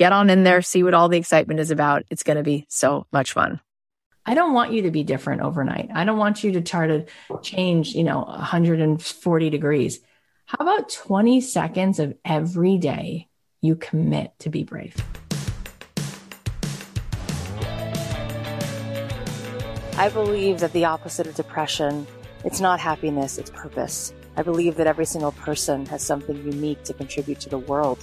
get on in there, see what all the excitement is about. It's going to be so much fun. I don't want you to be different overnight. I don't want you to try to change, you know, 140 degrees. How about 20 seconds of every day you commit to be brave? I believe that the opposite of depression, it's not happiness, it's purpose. I believe that every single person has something unique to contribute to the world.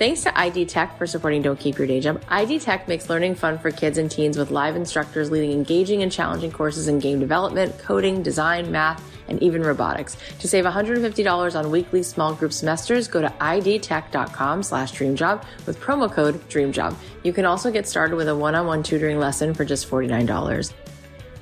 Thanks to ID Tech for supporting Don't Keep Your Day Job. ID Tech makes learning fun for kids and teens with live instructors leading engaging and challenging courses in game development, coding, design, math, and even robotics. To save $150 on weekly small group semesters, go to idtech.com slash dreamjob with promo code dreamjob. You can also get started with a one-on-one tutoring lesson for just $49.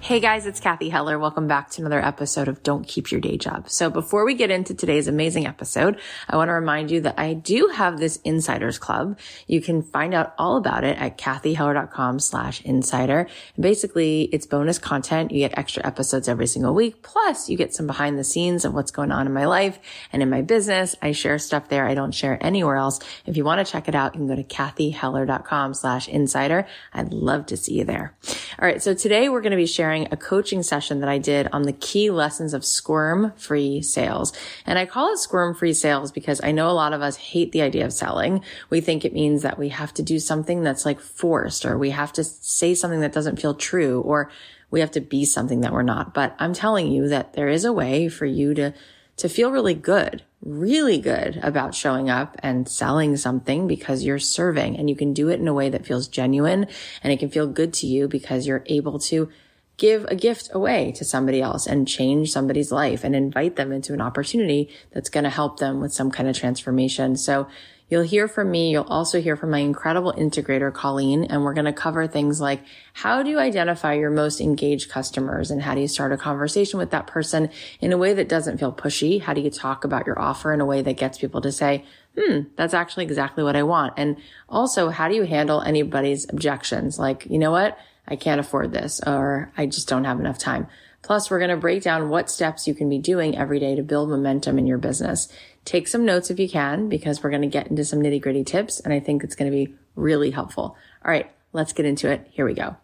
Hey guys, it's Cathy Heller. Welcome back to another episode of Don't Keep Your Day Job. So before we get into today's amazing episode, I want to remind you that I do have this insiders club. You can find out all about it at cathyheller.com slash insider. Basically it's bonus content. You get extra episodes every single week. Plus you get some behind the scenes of what's going on in my life and in my business. I share stuff there I don't share anywhere else. If you want to check it out, you can go to cathyheller.com slash insider. I'd love to see you there. All right. So today we're going to be sharing sharing a coaching session that I did on the key lessons of squirm free sales. And I call it squirm free sales because I know a lot of us hate the idea of selling. We think it means that we have to do something that's like forced or we have to say something that doesn't feel true or we have to be something that we're not. But I'm telling you that there is a way for you to, to feel really good, really good about showing up and selling something because you're serving and you can do it in a way that feels genuine and it can feel good to you because you're able to give a gift away to somebody else and change somebody's life and invite them into an opportunity that's going to help them with some kind of transformation. So You'll hear from me. You'll also hear from my incredible integrator, Colleen, and we're going to cover things like how do you identify your most engaged customers and how do you start a conversation with that person in a way that doesn't feel pushy? How do you talk about your offer in a way that gets people to say, hmm, that's actually exactly what I want. And also, how do you handle anybody's objections? Like, you know what? I can't afford this or I just don't have enough time. Plus, we're going to break down what steps you can be doing every day to build momentum in your business. Take some notes if you can, because we're going to get into some nitty gritty tips. And I think it's going to be really helpful. All right, let's get into it. Here we go.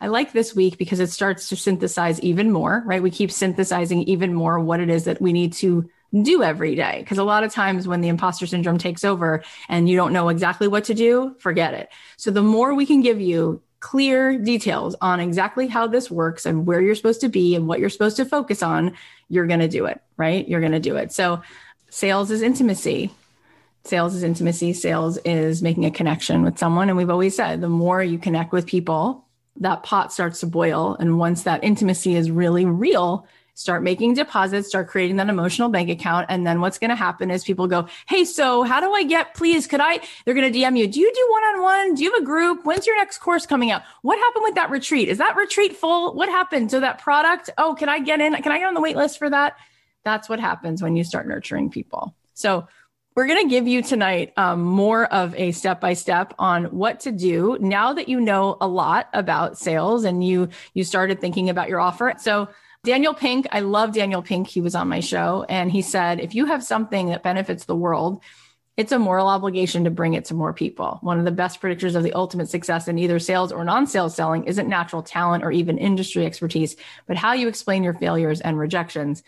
I like this week because it starts to synthesize even more, right? We keep synthesizing even more what it is that we need to do every day. Because a lot of times when the imposter syndrome takes over and you don't know exactly what to do, forget it. So the more we can give you clear details on exactly how this works and where you're supposed to be and what you're supposed to focus on, you're going to do it, right? You're going to do it. So sales is intimacy. Sales is intimacy. Sales is making a connection with someone. And we've always said the more you connect with people, that pot starts to boil. And once that intimacy is really real, start making deposits, start creating that emotional bank account. And then what's going to happen is people go, Hey, so how do I get, please, could I, they're going to DM you. Do you do one on one? Do you have a group? When's your next course coming out? What happened with that retreat? Is that retreat full? What happened? So that product, oh, can I get in? Can I get on the wait list for that? That's what happens when you start nurturing people. So we're going to give you tonight um, more of a step by step on what to do now that you know a lot about sales and you you started thinking about your offer. So Daniel Pink, I love Daniel Pink. He was on my show and he said, if you have something that benefits the world, it's a moral obligation to bring it to more people. One of the best predictors of the ultimate success in either sales or non sales selling isn't natural talent or even industry expertise, but how you explain your failures and rejections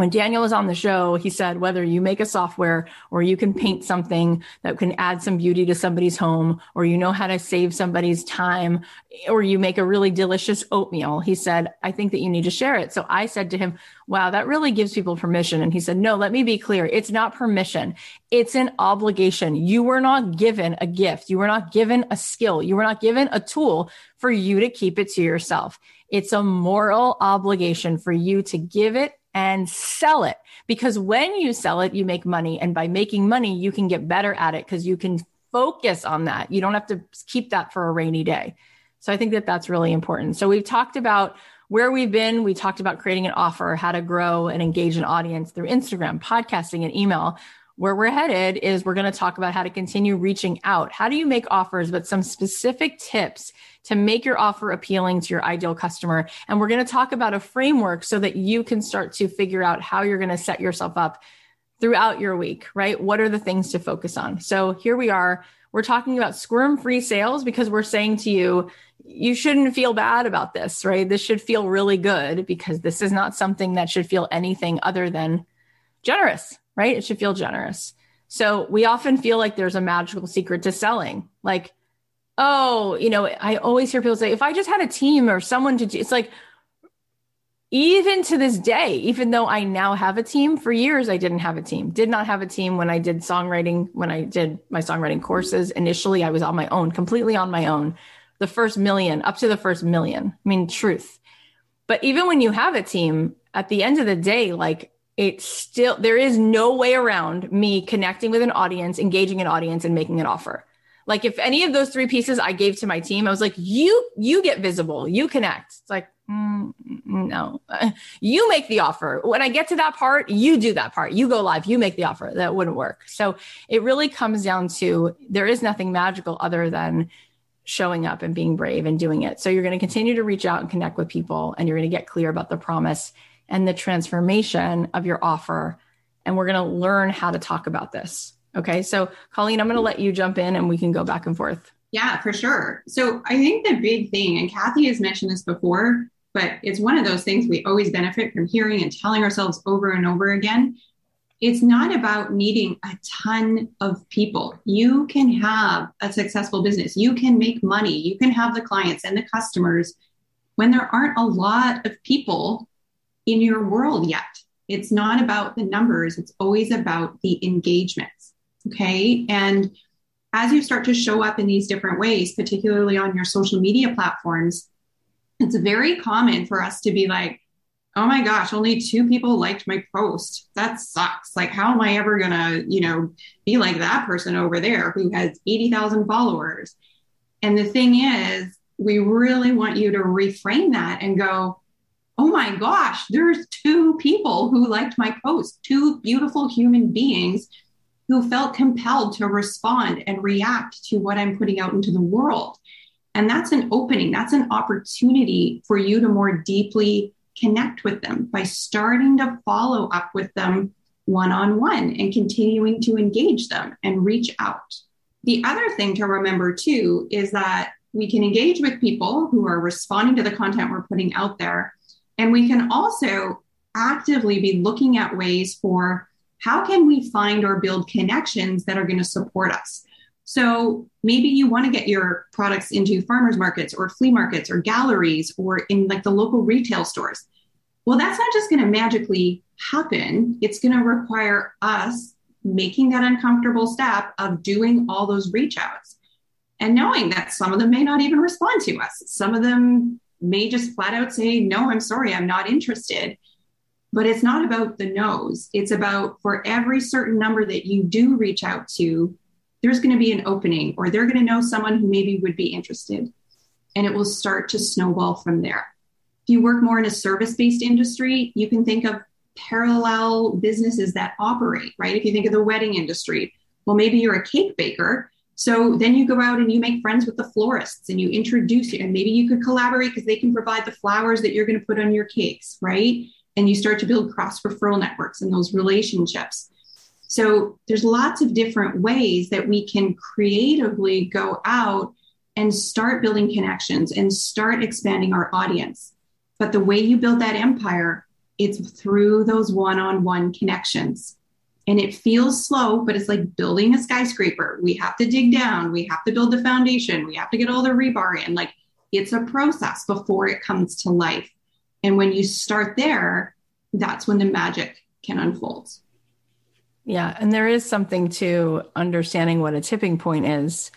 when Daniel was on the show, he said whether you make a software or you can paint something that can add some beauty to somebody's home, or you know how to save somebody's time, or you make a really delicious oatmeal, he said, I think that you need to share it. So I said to him, Wow, that really gives people permission. And he said, No, let me be clear. It's not permission, it's an obligation. You were not given a gift, you were not given a skill, you were not given a tool for you to keep it to yourself. It's a moral obligation for you to give it and sell it because when you sell it, you make money. And by making money, you can get better at it because you can focus on that. You don't have to keep that for a rainy day. So I think that that's really important. So we've talked about where we've been. We talked about creating an offer, how to grow and engage an audience through Instagram, podcasting, and email. Where we're headed is we're going to talk about how to continue reaching out. How do you make offers, but some specific tips to make your offer appealing to your ideal customer. And we're going to talk about a framework so that you can start to figure out how you're going to set yourself up throughout your week, right? What are the things to focus on? So here we are. We're talking about squirm free sales because we're saying to you, you shouldn't feel bad about this, right? This should feel really good because this is not something that should feel anything other than generous, right? It should feel generous. So we often feel like there's a magical secret to selling. Like oh, you know, I always hear people say, if I just had a team or someone to do, it's like, even to this day, even though I now have a team, for years I didn't have a team. Did not have a team when I did songwriting, when I did my songwriting courses. Initially, I was on my own, completely on my own. The first million, up to the first million. I mean, truth. But even when you have a team, at the end of the day, like it's still, there is no way around me connecting with an audience, engaging an audience, and making an offer. Like if any of those three pieces I gave to my team, I was like, you, you get visible, you connect. It's like, mm, no, you make the offer. When I get to that part, you do that part. You go live, you make the offer. That wouldn't work. So it really comes down to there is nothing magical other than showing up and being brave and doing it. So you're going to continue to reach out and connect with people and you're going to get clear about the promise and the transformation of your offer. And we're going to learn how to talk about this. Okay. So, Colleen, I'm going to let you jump in and we can go back and forth. Yeah, for sure. So, I think the big thing, and Cathy has mentioned this before, but it's one of those things we always benefit from hearing and telling ourselves over and over again. It's not about needing a ton of people. You can have a successful business, you can make money, you can have the clients and the customers when there aren't a lot of people in your world yet. It's not about the numbers, it's always about the engagements. Okay. And as you start to show up in these different ways, particularly on your social media platforms, it's very common for us to be like, oh my gosh, only two people liked my post. That sucks. Like, how am I ever going to, you know, be like that person over there who has 80,000 followers? And the thing is, we really want you to reframe that and go, oh my gosh, there's two people who liked my post, two beautiful human beings who felt compelled to respond and react to what I'm putting out into the world. And that's an opening, that's an opportunity for you to more deeply connect with them by starting to follow up with them one on one and continuing to engage them and reach out. The other thing to remember too is that we can engage with people who are responding to the content we're putting out there. And we can also actively be looking at ways for how can we find or build connections that are going to support us so maybe you want to get your products into farmers markets or flea markets or galleries or in like the local retail stores. Well, that's not just going to magically happen. It's going to require us making that uncomfortable step of doing all those reach outs and knowing that some of them may not even respond to us. Some of them may just flat out say, no, I'm sorry, I'm not interested. But it's not about the no's. It's about for every certain number that you do reach out to, there's going to be an opening or they're going to know someone who maybe would be interested. And it will start to snowball from there. If you work more in a service based industry, you can think of parallel businesses that operate, right? If you think of the wedding industry, well, maybe you're a cake baker. So then you go out and you make friends with the florists and you introduce it. And maybe you could collaborate because they can provide the flowers that you're going to put on your cakes, right? And you start to build cross referral networks and those relationships. So there's lots of different ways that we can creatively go out and start building connections and start expanding our audience. But the way you build that empire, it's through those one-on-one connections. And it feels slow, but it's like building a skyscraper. We have to dig down, we have to build the foundation, we have to get all the rebar in. Like it's a process before it comes to life. And when you start there, that's when the magic can unfold. Yeah. And there is something to understanding what a tipping point is.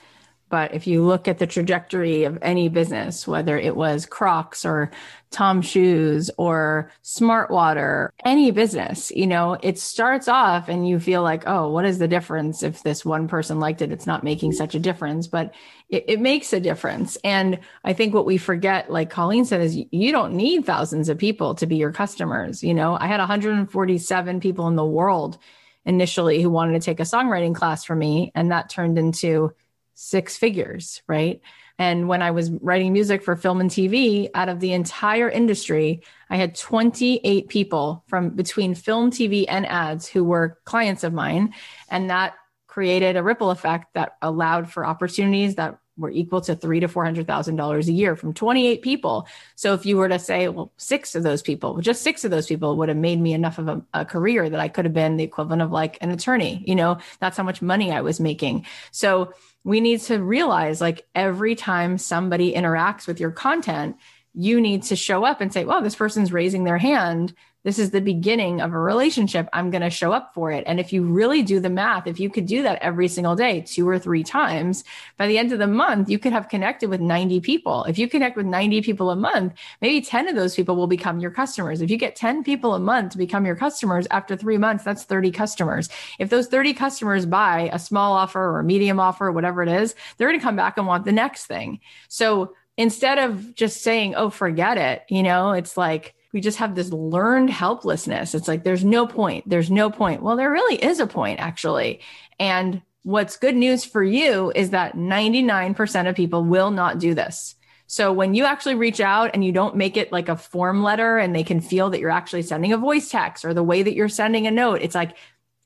But if you look at the trajectory of any business, whether it was Crocs or Tom Shoes or Smartwater, any business, you know, it starts off and you feel like, oh, what is the difference if this one person liked it? It's not making such a difference, but it, it makes a difference. And I think what we forget, like Colleen said, is you don't need thousands of people to be your customers. You know, I had 147 people in the world initially who wanted to take a songwriting class from me. And that turned into six figures, right? And when I was writing music for film and TV, out of the entire industry, I had 28 people from between film, TV, and ads who were clients of mine. And that created a ripple effect that allowed for opportunities that were equal to three to four hundred thousand dollars a year from 28 people. So if you were to say, well, six of those people, just six of those people would have made me enough of a, a, career that I could have been the equivalent of like an attorney. You know, that's how much money I was making. So we need to realize like every time somebody interacts with your content, you need to show up and say, well, this person's raising their hand this is the beginning of a relationship. I'm going to show up for it. And if you really do the math, if you could do that every single day, two or three times, by the end of the month, you could have connected with 90 people. If you connect with 90 people a month, maybe 10 of those people will become your customers. If you get 10 people a month to become your customers after three months, that's 30 customers. If those 30 customers buy a small offer or a medium offer, whatever it is, they're going to come back and want the next thing. So instead of just saying, oh, forget it, you know, it's like, we just have this learned helplessness. It's like, there's no point. There's no point. Well, there really is a point, actually. And what's good news for you is that 99% of people will not do this. So when you actually reach out and you don't make it like a form letter and they can feel that you're actually sending a voice text or the way that you're sending a note, it's like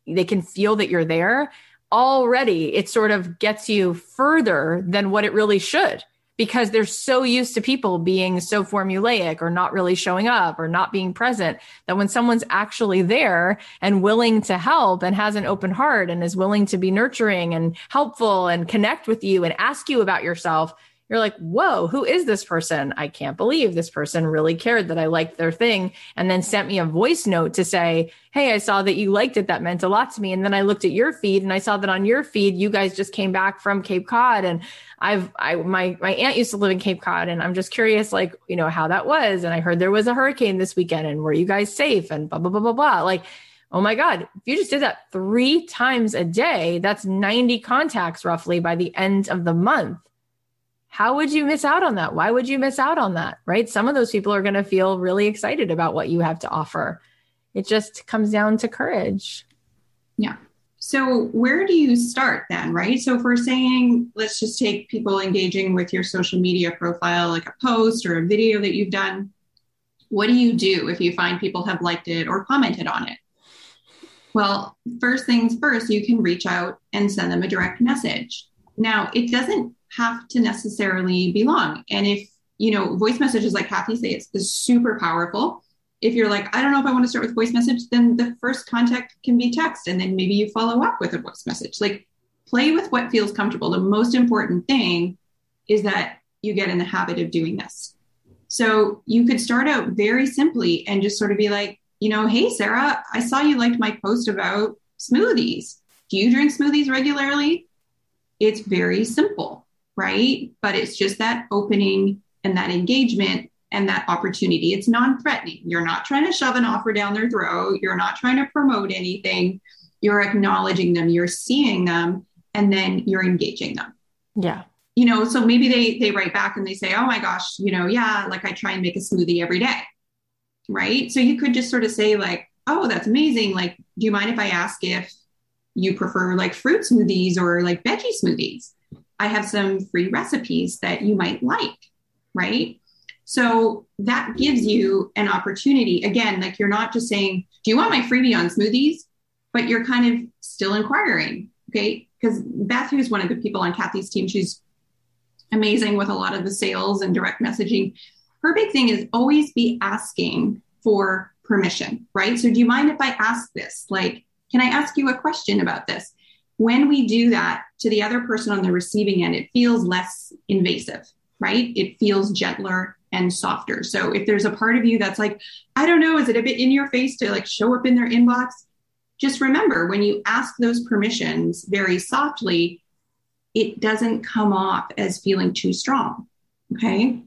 they can feel that you're there already. It sort of gets you further than what it really should because they're so used to people being so formulaic or not really showing up or not being present that when someone's actually there and willing to help and has an open heart and is willing to be nurturing and helpful and connect with you and ask you about yourself, you're like, whoa, who is this person? I can't believe this person really cared that I liked their thing and then sent me a voice note to say, Hey, I saw that you liked it. That meant a lot to me. And then I looked at your feed and I saw that on your feed, you guys just came back from Cape Cod. And I've, I, my, my aunt used to live in Cape Cod and I'm just curious, like, you know, how that was. And I heard there was a hurricane this weekend and were you guys safe and blah, blah, blah, blah, blah. Like, Oh my God, if you just did that three times a day, that's 90 contacts roughly by the end of the month how would you miss out on that? Why would you miss out on that? Right? Some of those people are going to feel really excited about what you have to offer. It just comes down to courage. Yeah. So, where do you start then, right? So, if we're saying, let's just take people engaging with your social media profile, like a post or a video that you've done, what do you do if you find people have liked it or commented on it? Well, first things first, you can reach out and send them a direct message. Now, it doesn't have to necessarily be long. And if, you know, voice messages like Cathy says is super powerful. If you're like, I don't know if I want to start with voice message, then the first contact can be text. And then maybe you follow up with a voice message. Like play with what feels comfortable. The most important thing is that you get in the habit of doing this. So you could start out very simply and just sort of be like, you know, hey, Sarah, I saw you liked my post about smoothies. Do you drink smoothies regularly? It's very simple right? But it's just that opening and that engagement and that opportunity. It's non threatening. You're not trying to shove an offer down their throat. You're not trying to promote anything. You're acknowledging them, you're seeing them, and then you're engaging them. Yeah. You know, so maybe they they write back and they say, "Oh my gosh, you know, yeah, like I try and make a smoothie every day." Right? So you could just sort of say like, "Oh, that's amazing. Like, do you mind if I ask if you prefer like fruit smoothies or like veggie smoothies?" I have some free recipes that you might like, right? So that gives you an opportunity. Again, like you're not just saying, Do you want my freebie on smoothies? But you're kind of still inquiring, okay? Because Beth, who's one of the people on Cathy's team, she's amazing with a lot of the sales and direct messaging. Her big thing is always be asking for permission, right? So, do you mind if I ask this? Like, can I ask you a question about this? When we do that to the other person on the receiving end, it feels less invasive, right? It feels gentler and softer. So if there's a part of you that's like, I don't know, is it a bit in your face to like show up in their inbox? Just remember when you ask those permissions very softly, it doesn't come off as feeling too strong. Okay.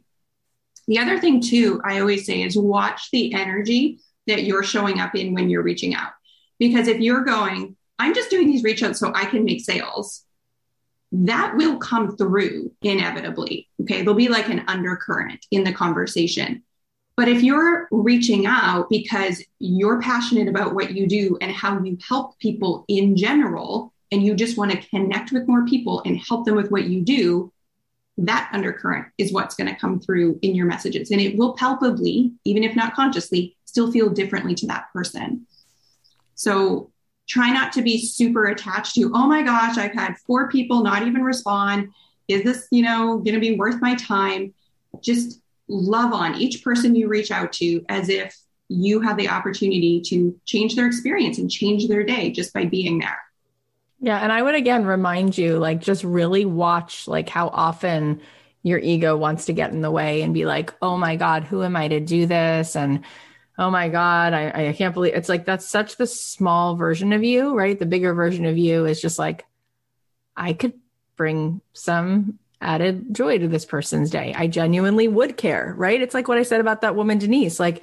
The other thing, too, I always say is watch the energy that you're showing up in when you're reaching out. Because if you're going, I'm just doing these reach outs so I can make sales. That will come through inevitably. Okay. There'll be like an undercurrent in the conversation. But if you're reaching out because you're passionate about what you do and how you help people in general, and you just want to connect with more people and help them with what you do, that undercurrent is what's going to come through in your messages. And it will palpably, even if not consciously, still feel differently to that person. So try not to be super attached to, oh my gosh, I've had four people not even respond. Is this, you know, going to be worth my time? Just love on each person you reach out to as if you have the opportunity to change their experience and change their day just by being there. Yeah. And I would again remind you, like, just really watch like how often your ego wants to get in the way and be like, oh my God, who am I to do this? And oh my god I, I can't believe it's like that's such the small version of you right? The bigger version of you is just like i could bring some added joy to this person's day. I genuinely would care right? It's like what i said about that woman denise. Like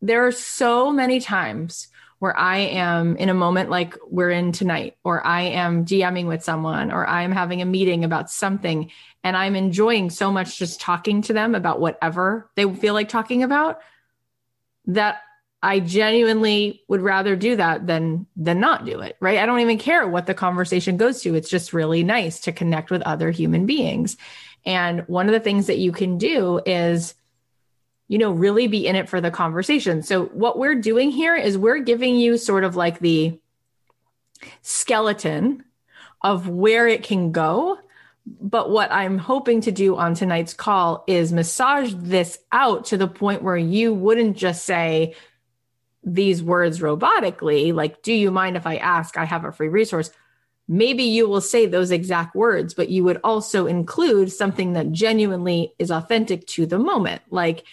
there are so many times where I am in a moment like we're in tonight, or I am DMing with someone, or I am having a meeting about something, and I'm enjoying so much just talking to them about whatever they feel like talking about that I genuinely would rather do that than than not do it, right? I don't even care what the conversation goes to. It's just really nice to connect with other human beings. And one of the things that you can do is you know, really be in it for the conversation. So what we're doing here is we're giving you sort of like the skeleton of where it can go but what I'm hoping to do on tonight's call is massage this out to the point where you wouldn't just say these words robotically, like, do you mind if I ask? I have a free resource. maybe you will say those exact words, but you would also include something that genuinely is authentic to the moment. Like,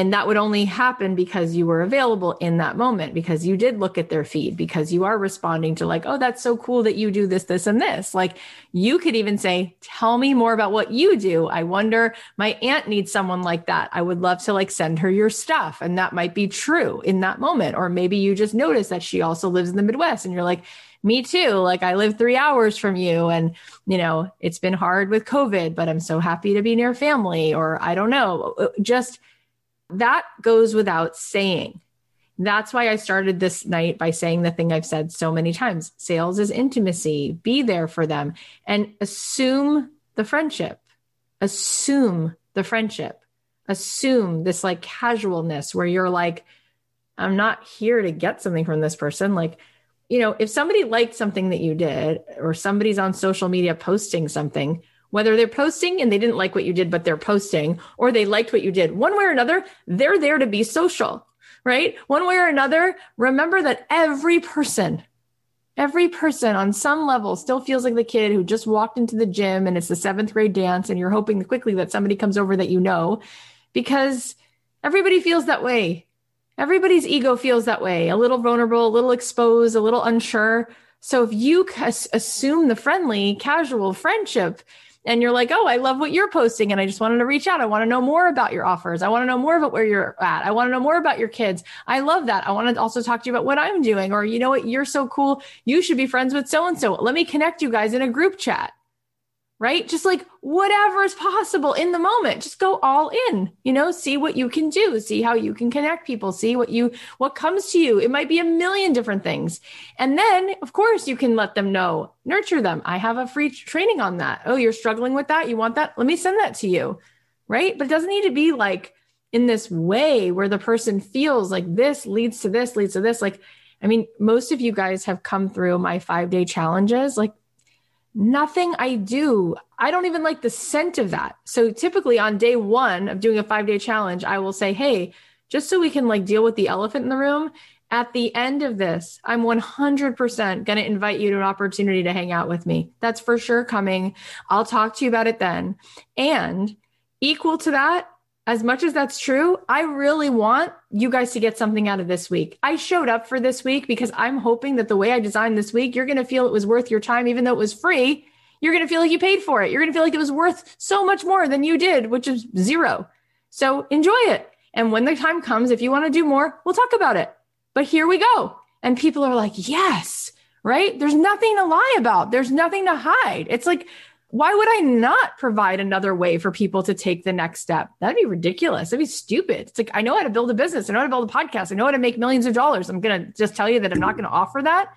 and that would only happen because you were available in that moment, because you did look at their feed, because you are responding to, like, oh, that's so cool that you do this, this, and this. Like, you could even say, tell me more about what you do. I wonder, my aunt needs someone like that. I would love to like send her your stuff. And that might be true in that moment. Or maybe you just notice that she also lives in the Midwest and you're like, me too. Like I live three hours from you and, you know, it's been hard with COVID, but I'm so happy to be near family or I don't know. Uh, just, that goes without saying. That's why I started this night by saying the thing I've said so many times sales is intimacy. Be there for them and assume the friendship. Assume the friendship. Assume this like casualness where you're like, I'm not here to get something from this person. Like, you know, if somebody liked something that you did or somebody's on social media posting something, whether they're posting and they didn't like what you did, but they're posting, or they liked what you did, one way or another, they're there to be social, right? One way or another, remember that every person, every person on some level still feels like the kid who just walked into the gym and it's the seventh grade dance and you're hoping quickly that somebody comes over that you know because everybody feels that way. Everybody's ego feels that way, a little vulnerable, a little exposed, a little unsure. So if you assume the friendly, casual friendship, and you're like, oh, I love what you're posting. And I just wanted to reach out. I want to know more about your offers. I want to know more about where you're at. I want to know more about your kids. I love that. I want to also talk to you about what I'm doing. Or, you know what? You're so cool. You should be friends with so and so. Let me connect you guys in a group chat right? Just like whatever is possible in the moment, just go all in, you know, see what you can do, see how you can connect people, see what you, what comes to you. It might be a million different things. And then, of course, you can let them know, nurture them. I have a free training on that. Oh, you're struggling with that. You want that? Let me send that to you. Right. But it doesn't need to be like in this way where the person feels like this leads to this, leads to this. Like, I mean, most of you guys have come through my five day challenges. Like, nothing I do, I don't even like the scent of that. So typically on day one of doing a five day challenge, I will say, Hey, just so we can like deal with the elephant in the room, at the end of this, I'm 100% going to invite you to an opportunity to hang out with me. That's for sure coming. I'll talk to you about it then. And equal to that, as much as that's true, I really want you guys to get something out of this week. I showed up for this week because I'm hoping that the way I designed this week, you're going to feel it was worth your time, even though it was free. You're going to feel like you paid for it. You're going to feel like it was worth so much more than you did, which is zero. So enjoy it. And when the time comes, if you want to do more, we'll talk about it. But here we go. And people are like, yes, right? There's nothing to lie about. There's nothing to hide. It's like why would I not provide another way for people to take the next step? That'd be ridiculous. That'd be stupid. It's like, I know how to build a business. I know how to build a podcast. I know how to make millions of dollars. I'm going to just tell you that I'm not going to offer that.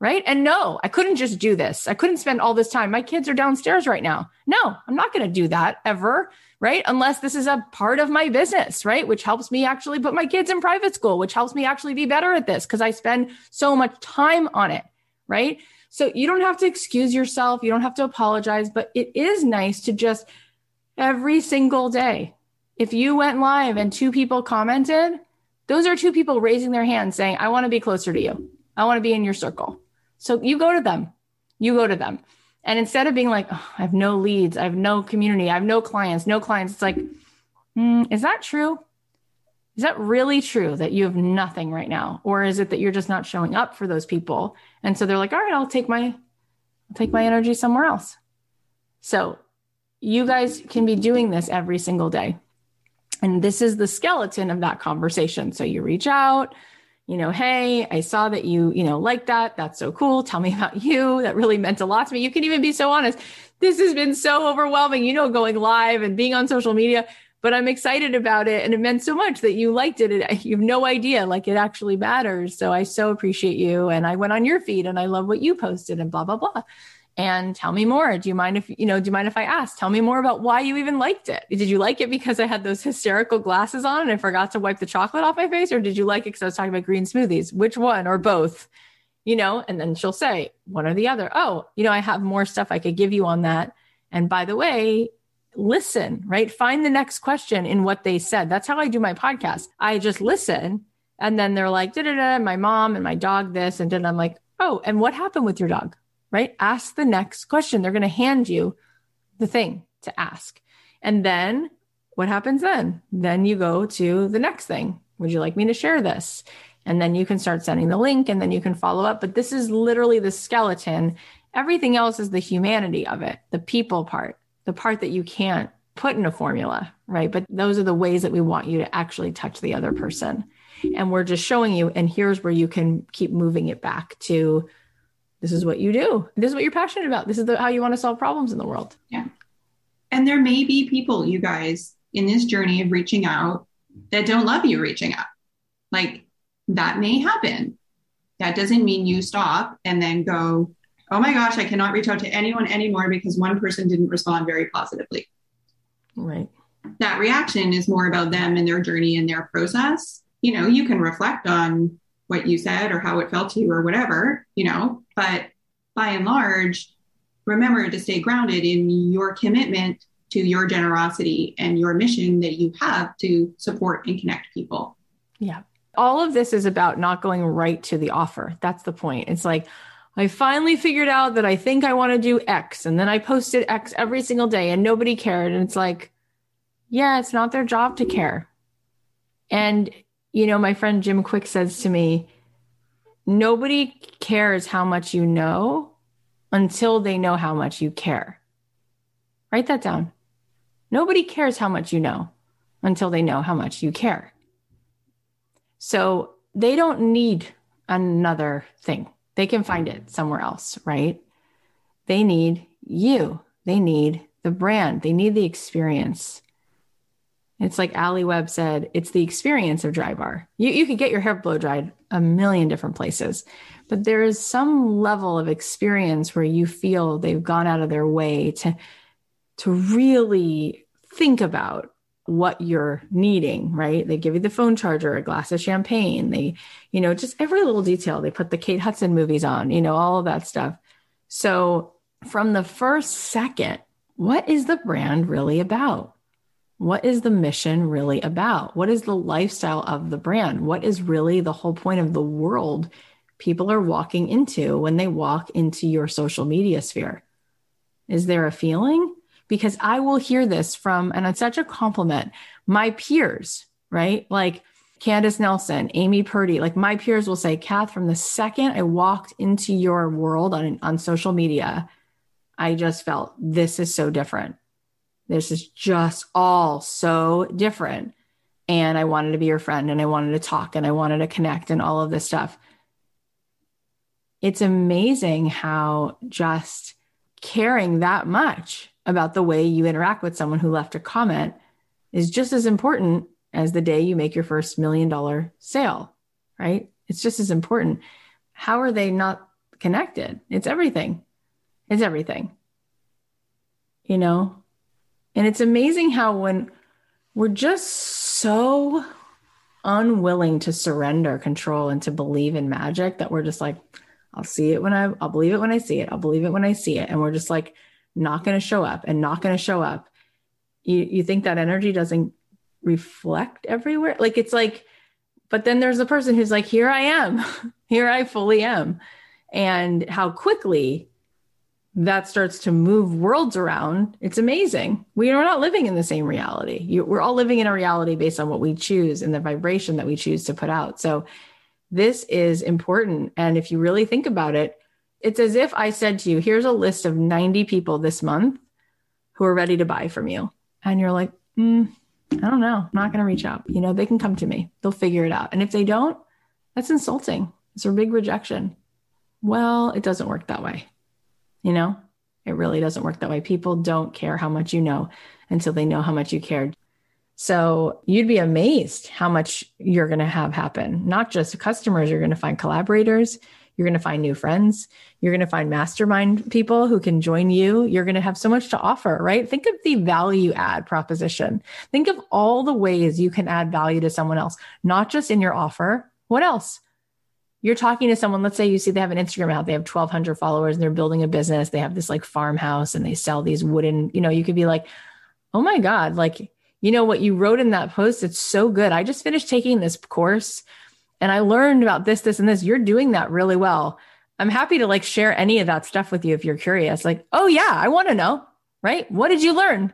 Right. And no, I couldn't just do this. I couldn't spend all this time. My kids are downstairs right now. No, I'm not going to do that ever. Right. Unless this is a part of my business, right. Which helps me actually put my kids in private school, which helps me actually be better at this because I spend so much time on it. Right. So you don't have to excuse yourself. You don't have to apologize, but it is nice to just every single day. If you went live and two people commented, those are two people raising their hands saying, I want to be closer to you. I want to be in your circle. So you go to them. You go to them. And instead of being like, oh, I have no leads, I have no community, I have no clients, no clients, it's like, mm, is that true? Is that really true that you have nothing right now? Or is it that you're just not showing up for those people? And so they're like, all right, I'll take my, I'll take my energy somewhere else. So you guys can be doing this every single day. And this is the skeleton of that conversation. So you reach out, you know, hey, I saw that you, you know, like that. That's so cool. Tell me about you. That really meant a lot to me. You can even be so honest. This has been so overwhelming, you know, going live and being on social media but I'm excited about it. And it meant so much that you liked it. You have no idea, like it actually matters. So I so appreciate you. And I went on your feed and I love what you posted and blah, blah, blah. And tell me more. Do you mind if, you know, do you mind if I ask? Tell me more about why you even liked it. Did you like it because I had those hysterical glasses on and I forgot to wipe the chocolate off my face? Or did you like it because I was talking about green smoothies? Which one or both? You know, and then she'll say one or the other. Oh, you know, I have more stuff I could give you on that. And by the way, listen, right? Find the next question in what they said. That's how I do my podcast. I just listen. And then they're like, da da da, my mom and my dog, this and then I'm like, oh, and what happened with your dog? right? Ask the next question. They're going to hand you the thing to ask. And then what happens then? Then you go to the next thing. Would you like me to share this? And then you can start sending the link and then you can follow up. But this is literally the skeleton. Everything else is the humanity of it, the people part, the part that you can't put in a formula, right? But those are the ways that we want you to actually touch the other person. And we're just showing you, and here's where you can keep moving it back to this is what you do. This is what you're passionate about. This is the, how you want to solve problems in the world. Yeah. And there may be people, you guys, in this journey of reaching out that don't love you reaching out. Like that may happen. That doesn't mean you stop and then go, oh my gosh, I cannot reach out to anyone anymore because one person didn't respond very positively. Right. That reaction is more about them and their journey and their process. You know, you can reflect on what you said or how it felt to you or whatever, you know, but by and large, remember to stay grounded in your commitment to your generosity and your mission that you have to support and connect people. Yeah. All of this is about not going right to the offer. That's the point. It's like, I finally figured out that I think I want to do X. And then I posted X every single day and nobody cared. And it's like, yeah, it's not their job to care. And, you know, my friend Jim Kwik says to me, nobody cares how much you know until they know how much you care. Write that down. Nobody cares how much you know until they know how much you care. So they don't need another thing. They can find it somewhere else, right? They need you. They need the brand. They need the experience. It's like Alli Webb said, it's the experience of Drybar. You, you could get your hair blow dried a million different places, but there is some level of experience where you feel they've gone out of their way to, to really think about what you're needing, right? They give you the phone charger, a glass of champagne. They, you know, just every little detail. They put the Kate Hudson movies on, you know, all of that stuff. So from the first second, what is the brand really about? What is the mission really about? What is the lifestyle of the brand? What is really the whole point of the world people are walking into when they walk into your social media sphere? Is there a feeling? Because I will hear this from, and it's such a compliment, my peers, right? Like Candace Nelson, Amy Purdy, like my peers will say, Cath, from the second I walked into your world on, on social media, I just felt this is so different. This is just all so different. And I wanted to be your friend and I wanted to talk and I wanted to connect and all of this stuff. It's amazing how just caring that much about the way you interact with someone who left a comment is just as important as the day you make your first million dollar sale, right? It's just as important. How are they not connected? It's everything. It's everything. You know? And it's amazing how when we're just so unwilling to surrender control and to believe in magic that we're just like, I'll see it when I, I'll believe it when I see it. I'll believe it when I see it. And we're just like, not going to show up and not going to show up. You you think that energy doesn't reflect everywhere? Like it's like but then there's a person who's like here i am. Here i fully am. And how quickly that starts to move worlds around it's amazing. We are not living in the same reality. You, we're all living in a reality based on what we choose and the vibration that we choose to put out. So this is important. And if you really think about it it's as if I said to you, here's a list of 90 people this month who are ready to buy from you. And you're like, mm, I don't know. I'm not going to reach out. You know, they can come to me, they'll figure it out. And if they don't, that's insulting. It's a big rejection. Well, it doesn't work that way. You know, it really doesn't work that way. People don't care how much you know until they know how much you cared. So you'd be amazed how much you're going to have happen. Not just customers, you're going to find collaborators, you're going to find new friends. You're going to find mastermind people who can join you. You're going to have so much to offer, right? Think of the value add proposition. Think of all the ways you can add value to someone else, not just in your offer. What else? You're talking to someone, let's say you see they have an Instagram account, they have 1,200 followers and they're building a business. They have this like farmhouse and they sell these wooden, you know, you could be like, oh my God, like, you know what you wrote in that post? It's so good. I just finished taking this course and I learned about this, this, and this. You're doing that really well. I'm happy to like share any of that stuff with you if you're curious. Like, oh yeah, I want to know, right? What did you learn?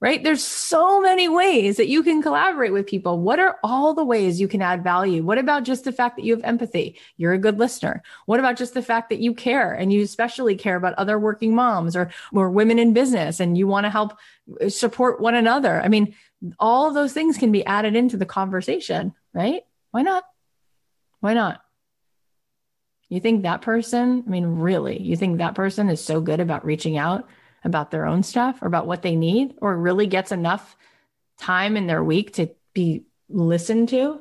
Right? There's so many ways that you can collaborate with people. What are all the ways you can add value? What about just the fact that you have empathy? You're a good listener. What about just the fact that you care and you especially care about other working moms or, or women in business and you want to help uh, support one another? I mean, all those things can be added into the conversation, right? Why not? Why not? You think that person, I mean, really, you think that person is so good about reaching out about their own stuff or about what they need or really gets enough time in their week to be listened to?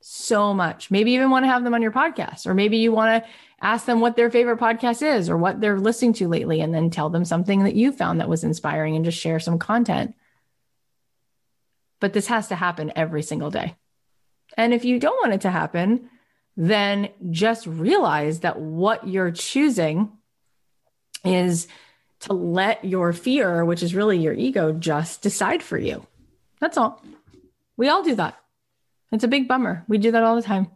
So much. Maybe even want to have them on your podcast, or maybe you want to ask them what their favorite podcast is or what they're listening to lately, and then tell them something that you found that was inspiring and just share some content. But this has to happen every single day. And if you don't want it to happen, then just realize that what you're choosing is to let your fear, which is really your ego, just decide for you. That's all. We all do that. It's a big bummer. We do that all the time,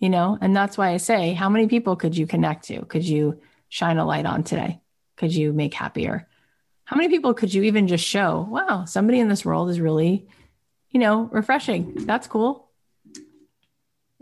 you know? And that's why I say, how many people could you connect to? Could you shine a light on today? Could you make happier? How many people could you even just show, wow, somebody in this world is really, you know, refreshing? That's cool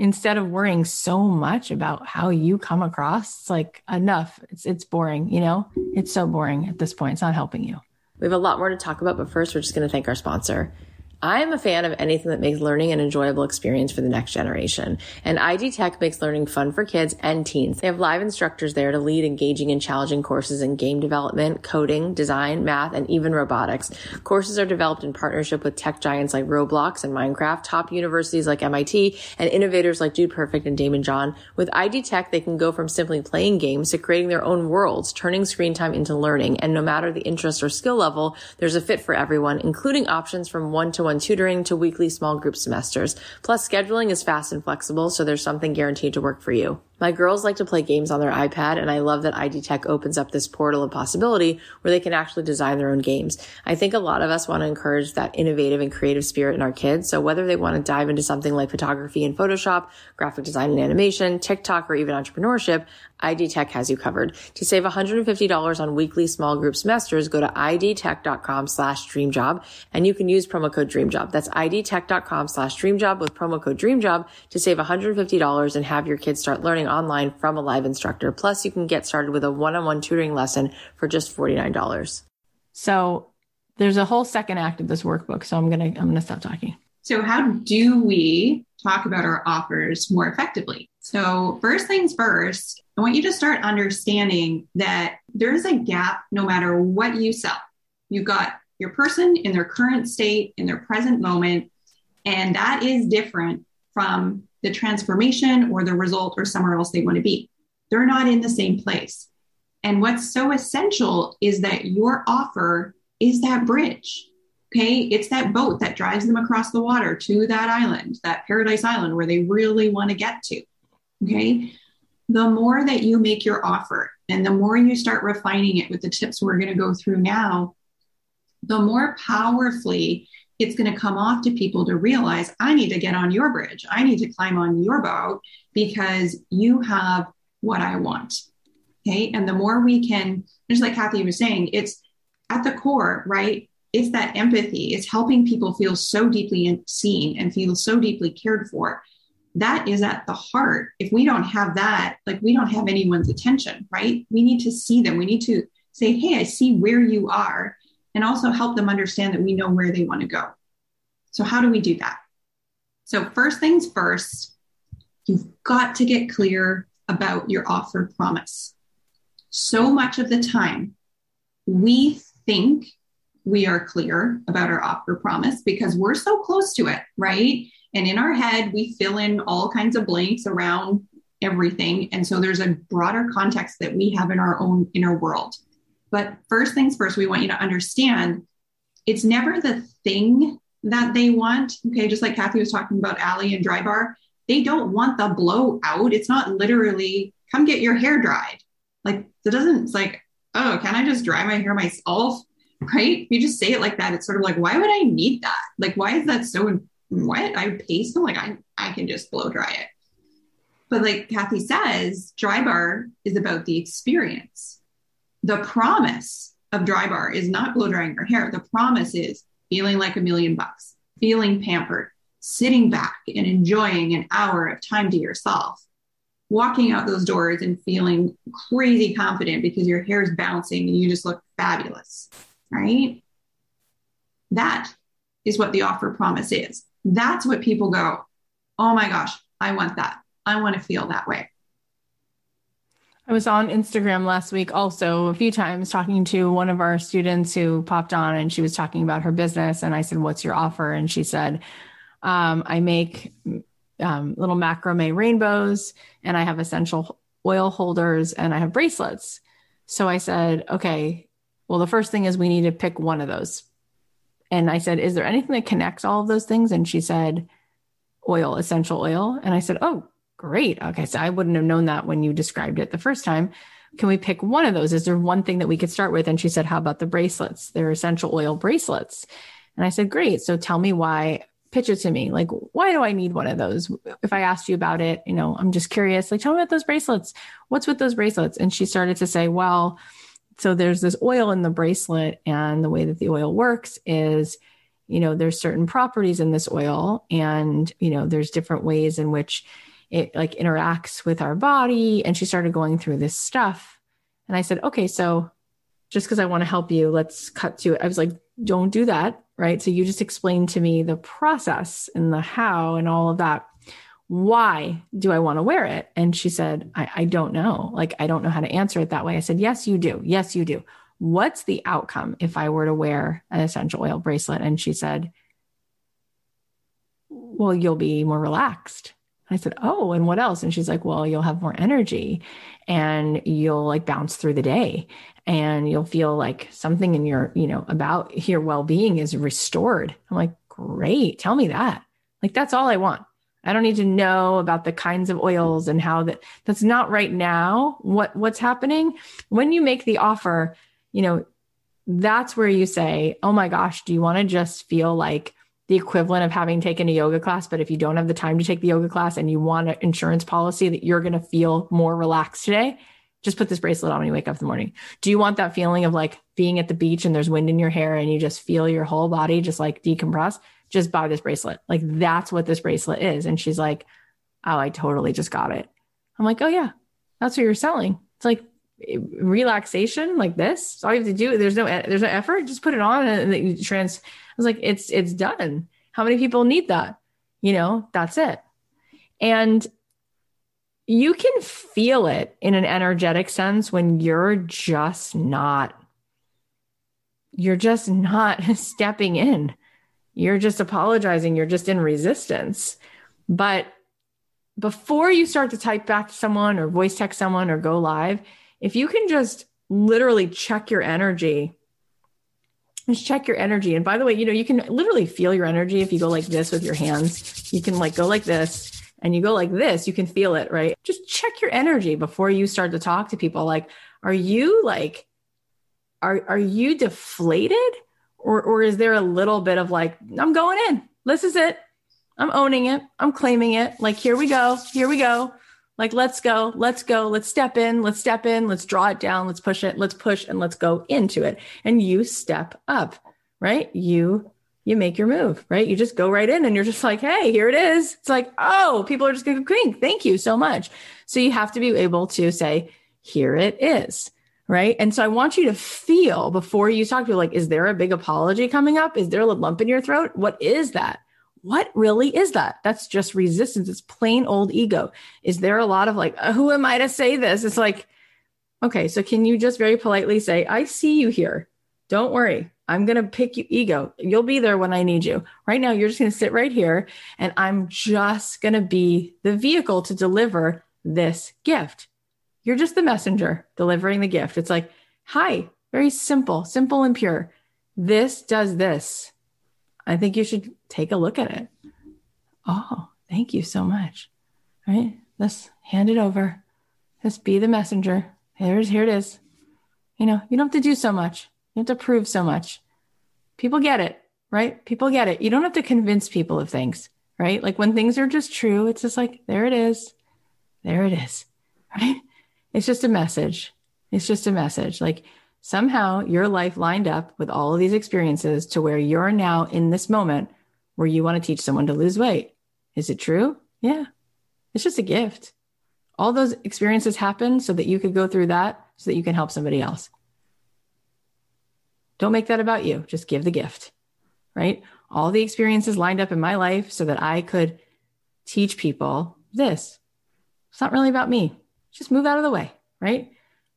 instead of worrying so much about how you come across, it's like enough. It's it's boring, you know? It's so boring at this point. It's not helping you. We have a lot more to talk about, but first we're just going to thank our sponsor. I am a fan of anything that makes learning an enjoyable experience for the next generation. And ID Tech makes learning fun for kids and teens. They have live instructors there to lead engaging and challenging courses in game development, coding, design, math, and even robotics. Courses are developed in partnership with tech giants like Roblox and Minecraft, top universities like MIT, and innovators like Dude Perfect and Daymond John. With ID Tech, they can go from simply playing games to creating their own worlds, turning screen time into learning. And no matter the interest or skill level, there's a fit for everyone, including options from one to one one-on-one tutoring to weekly small group semesters. Plus, scheduling is fast and flexible, so there's something guaranteed to work for you. My girls like to play games on their iPad, and I love that ID Tech opens up this portal of possibility where they can actually design their own games. I think a lot of us want to encourage that innovative and creative spirit in our kids. So whether they want to dive into something like photography and Photoshop, graphic design and animation, TikTok, or even entrepreneurship, ID Tech has you covered. To save $150 on weekly small group semesters, go to idtech.com slash dreamjob, and you can use promo code dreamjob. That's idtech.com slash dreamjob with promo code dreamjob to save $150 and have your kids start learning online from a live instructor. Plus, you can get started with a one-on-one tutoring lesson for just $49. So there's a whole second act of this workbook. So I'm going to, I'm going to stop talking. So how do we talk about our offers more effectively? So first things first, I want you to start understanding that there's a gap no matter what you sell. You've got your person in their current state, in their present moment, and that is different from the transformation or the result or somewhere else they want to be. They're not in the same place. And what's so essential is that your offer is that bridge. Okay. It's that boat that drives them across the water to that island, that paradise island where they really want to get to. Okay. The more that you make your offer and the more you start refining it with the tips we're going to go through now, the more powerfully it's going to come off to people to realize I need to get on your bridge. I need to climb on your boat because you have what I want. Okay. And the more we can, just like Cathy was saying, it's at the core, right? It's that empathy. It's helping people feel so deeply seen and feel so deeply cared for. That is at the heart. If we don't have that, like we don't have anyone's attention, right? We need to see them. We need to say, Hey, I see where you are and also help them understand that we know where they want to go. So, how do we do that? So, first things first, you've got to get clear about your offer promise. So much of the time, we think we are clear about our offer promise because we're so close to it, right? And in our head, we fill in all kinds of blanks around everything. And so there's a broader context that we have in our own inner world. But first things first, we want you to understand it's never the thing that they want. Okay, just like Cathy was talking about Alli and Drybar, they don't want the blowout. It's not literally come get your hair dried. Like it doesn't. It's like oh, can I just dry my hair myself? Right? You just say it like that, it's sort of like why would I need that? Like why is that so? What I pay so like I I can just blow dry it. But like Cathy says, Drybar is about the experience. The promise of Drybar is not blow drying your hair. The promise is feeling like a million bucks, feeling pampered, sitting back and enjoying an hour of time to yourself, walking out those doors and feeling crazy confident because your hair is bouncing and you just look fabulous, right? That is what the offer promise is. That's what people go, oh my gosh, I want that. I want to feel that way. I was on Instagram last week also a few times talking to one of our students who popped on and she was talking about her business. And I said, What's your offer? And she said, um, I make um, little macrame rainbows and I have essential oil holders and I have bracelets. So I said, Okay, well, the first thing is we need to pick one of those. And I said, Is there anything that connects all of those things? And she said, Oil, essential oil. And I said, Oh, Great. Okay. So I wouldn't have known that when you described it the first time. Can we pick one of those? Is there one thing that we could start with? And she said, How about the bracelets? They're essential oil bracelets. And I said, Great. So tell me why, pitch it to me. Like, why do I need one of those? If I asked you about it, you know, I'm just curious. Like, tell me about those bracelets. What's with those bracelets? And she started to say, Well, so there's this oil in the bracelet, and the way that the oil works is, you know, there's certain properties in this oil, and, you know, there's different ways in which it like interacts with our body. And she started going through this stuff. And I said, okay, so just because I want to help you, let's cut to it. I was like, don't do that. Right. So you just explained to me the process and the how and all of that. Why do I want to wear it? And she said, I, I don't know. Like, I don't know how to answer it that way. I said, yes, you do. Yes, you do. What's the outcome if I were to wear an essential oil bracelet? And she said, well, you'll be more relaxed. I said, Oh, and what else? And she's like, Well, you'll have more energy and you'll like bounce through the day and you'll feel like something in your, you know, about your well being is restored. I'm like, Great. Tell me that. Like, that's all I want. I don't need to know about the kinds of oils and how that that's not right now what what's happening when you make the offer you know that's where you say oh my gosh do you want to just feel like the equivalent of having taken a yoga class. But if you don't have the time to take the yoga class and you want an insurance policy that you're going to feel more relaxed today, just put this bracelet on when you wake up in the morning. Do you want that feeling of like being at the beach and there's wind in your hair and you just feel your whole body just like decompress? Just buy this bracelet. Like that's what this bracelet is. And she's like, Oh, I totally just got it. I'm like, Oh, yeah, that's what you're selling. It's like eh, relaxation like this. all you have to do. There's no, there's no effort. Just put it on and you trans was like, it's it's done. How many people need that? You know, that's it. And you can feel it in an energetic sense when you're just not you're just not stepping in. You're just apologizing, you're just in resistance. But before you start to type back to someone or voice text someone or go live, if you can just literally check your energy just check your energy. And by the way, you know, you can literally feel your energy if you go like this with your hands. You can like go like this and you go like this, you can feel it, right? Just check your energy before you start to talk to people. Like, are you like, are, are you deflated? Or, or is there a little bit of like, I'm going in. This is it. I'm owning it. I'm claiming it. Like, here we go. Here we go. Like, let's go, let's go, let's step in, let's step in, let's draw it down, let's push it, let's push and let's go into it. And you step up, right? You you make your move, right? You just go right in and you're just like, hey, here it is. It's like, oh, people are just going to go, thank you so much. So you have to be able to say, here it is. Right. And so I want you to feel before you talk to people, like, is there a big apology coming up? Is there a lump in your throat? What is that? What really is that? That's just resistance. It's plain old ego. Is there a lot of like, uh, who am I to say this? It's like, okay, so can you just very politely say, I see you here. Don't worry. I'm going to pick you ego. You'll be there when I need you. Right now, you're just going to sit right here and I'm just going to be the vehicle to deliver this gift. You're just the messenger delivering the gift. It's like, hi, very simple, simple and pure. This does this. I think you should take a look at it. Oh, thank you so much. Right? Let's hand it over. Let's be the messenger. Here's here it is. You know, you don't have to do so much. You have to prove so much. People get it, right? People get it. You don't have to convince people of things, right? Like when things are just true, it's just like, there it is. There it is. Right? It's just a message. It's just a message. Like somehow your life lined up with all of these experiences to where you're now in this moment where you want to teach someone to lose weight. Is it true? Yeah. It's just a gift. All those experiences happen so that you could go through that so that you can help somebody else. Don't make that about you. Just give the gift, right? All the experiences lined up in my life so that I could teach people this. It's not really about me. Just move out of the way, right?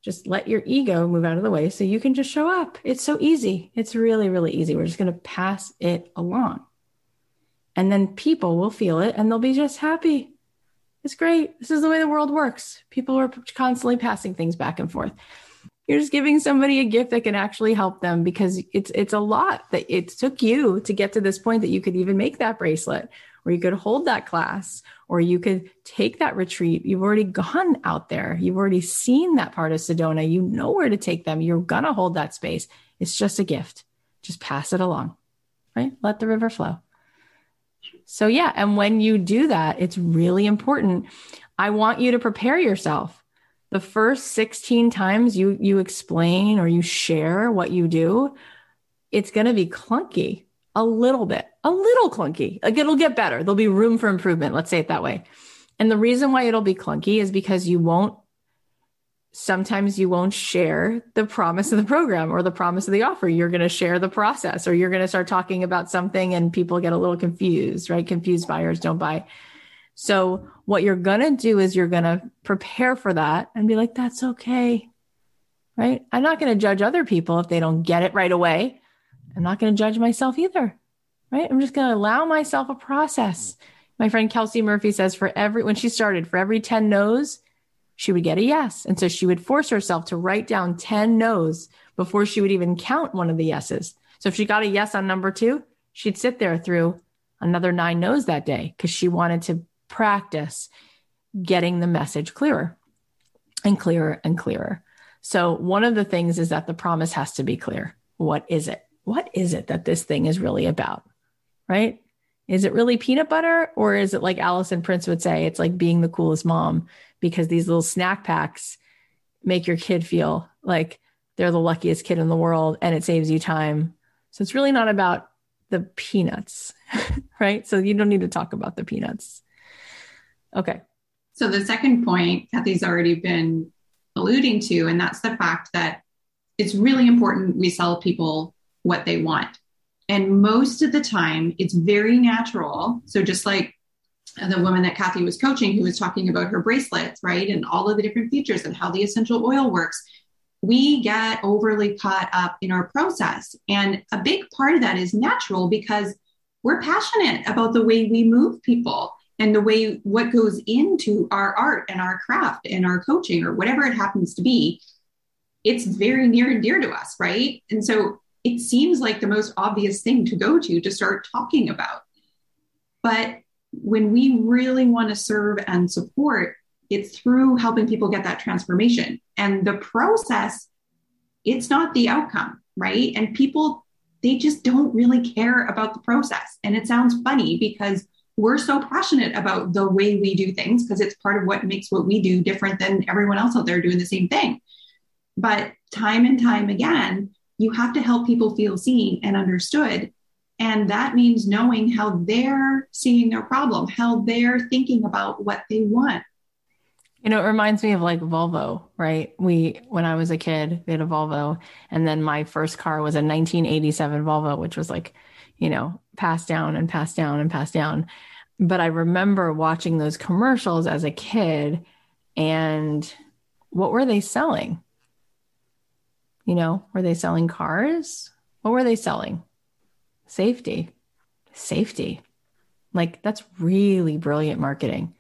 Just let your ego move out of the way so you can just show up. It's so easy. It's really, really easy. We're just going to pass it along. And then people will feel it and they'll be just happy. It's great. This is the way the world works. People are constantly passing things back and forth. You're just giving somebody a gift that can actually help them because it's it's a lot that it took you to get to this point that you could even make that bracelet or you could hold that class or you could take that retreat. You've already gone out there. You've already seen that part of Sedona. You know where to take them. You're going to hold that space. It's just a gift. Just pass it along, right? Let the river flow. So, yeah. And when you do that, it's really important. I want you to prepare yourself. The first 16 times you, you explain or you share what you do, it's going to be clunky a little bit, a little clunky. Like it'll get better. There'll be room for improvement. Let's say it that way. And the reason why it'll be clunky is because you won't sometimes you won't share the promise of the program or the promise of the offer. You're going to share the process or you're going to start talking about something and people get a little confused, right? Confused buyers don't buy. So what you're going to do is you're going to prepare for that and be like, that's okay. Right. I'm not going to judge other people if they don't get it right away. I'm not going to judge myself either. Right. I'm just going to allow myself a process. My friend Kelsey Murphy says for every, when she started, for every 10 no's, she would get a yes. And so she would force herself to write down 10 no's before she would even count one of the yeses. So if she got a yes on number two, she'd sit there through another nine no's that day because she wanted to practice getting the message clearer and clearer and clearer. So one of the things is that the promise has to be clear. What is it? What is it that this thing is really about? Right? Is it really peanut butter or is it like Allison Prince would say, it's like being the coolest mom because these little snack packs make your kid feel like they're the luckiest kid in the world and it saves you time. So it's really not about the peanuts, right? So you don't need to talk about the peanuts. Okay. So the second point Cathy's already been alluding to, and that's the fact that it's really important we sell people what they want. And most of the time, it's very natural. So just like the woman that Cathy was coaching who was talking about her bracelets, right? And all of the different features and how the essential oil works. We get overly caught up in our process. And a big part of that is natural because we're passionate about the way we move people and the way what goes into our art and our craft and our coaching or whatever it happens to be. It's very near and dear to us, right? And so it seems like the most obvious thing to go to to start talking about. But when we really want to serve and support, it's through helping people get that transformation. And the process, it's not the outcome, right? And people, they just don't really care about the process. And it sounds funny because we're so passionate about the way we do things because it's part of what makes what we do different than everyone else out there doing the same thing. But time and time again, you have to help people feel seen and understood. And that means knowing how they're seeing their problem, how they're thinking about what they want. You know, it reminds me of like Volvo, right? We, when I was a kid, we had a Volvo. And then my first car was a 1987 Volvo, which was like, you know, passed down and passed down and passed down. But I remember watching those commercials as a kid and what were they selling? You know, were they selling cars? What were they selling? Safety. Safety. Like, that's really brilliant marketing,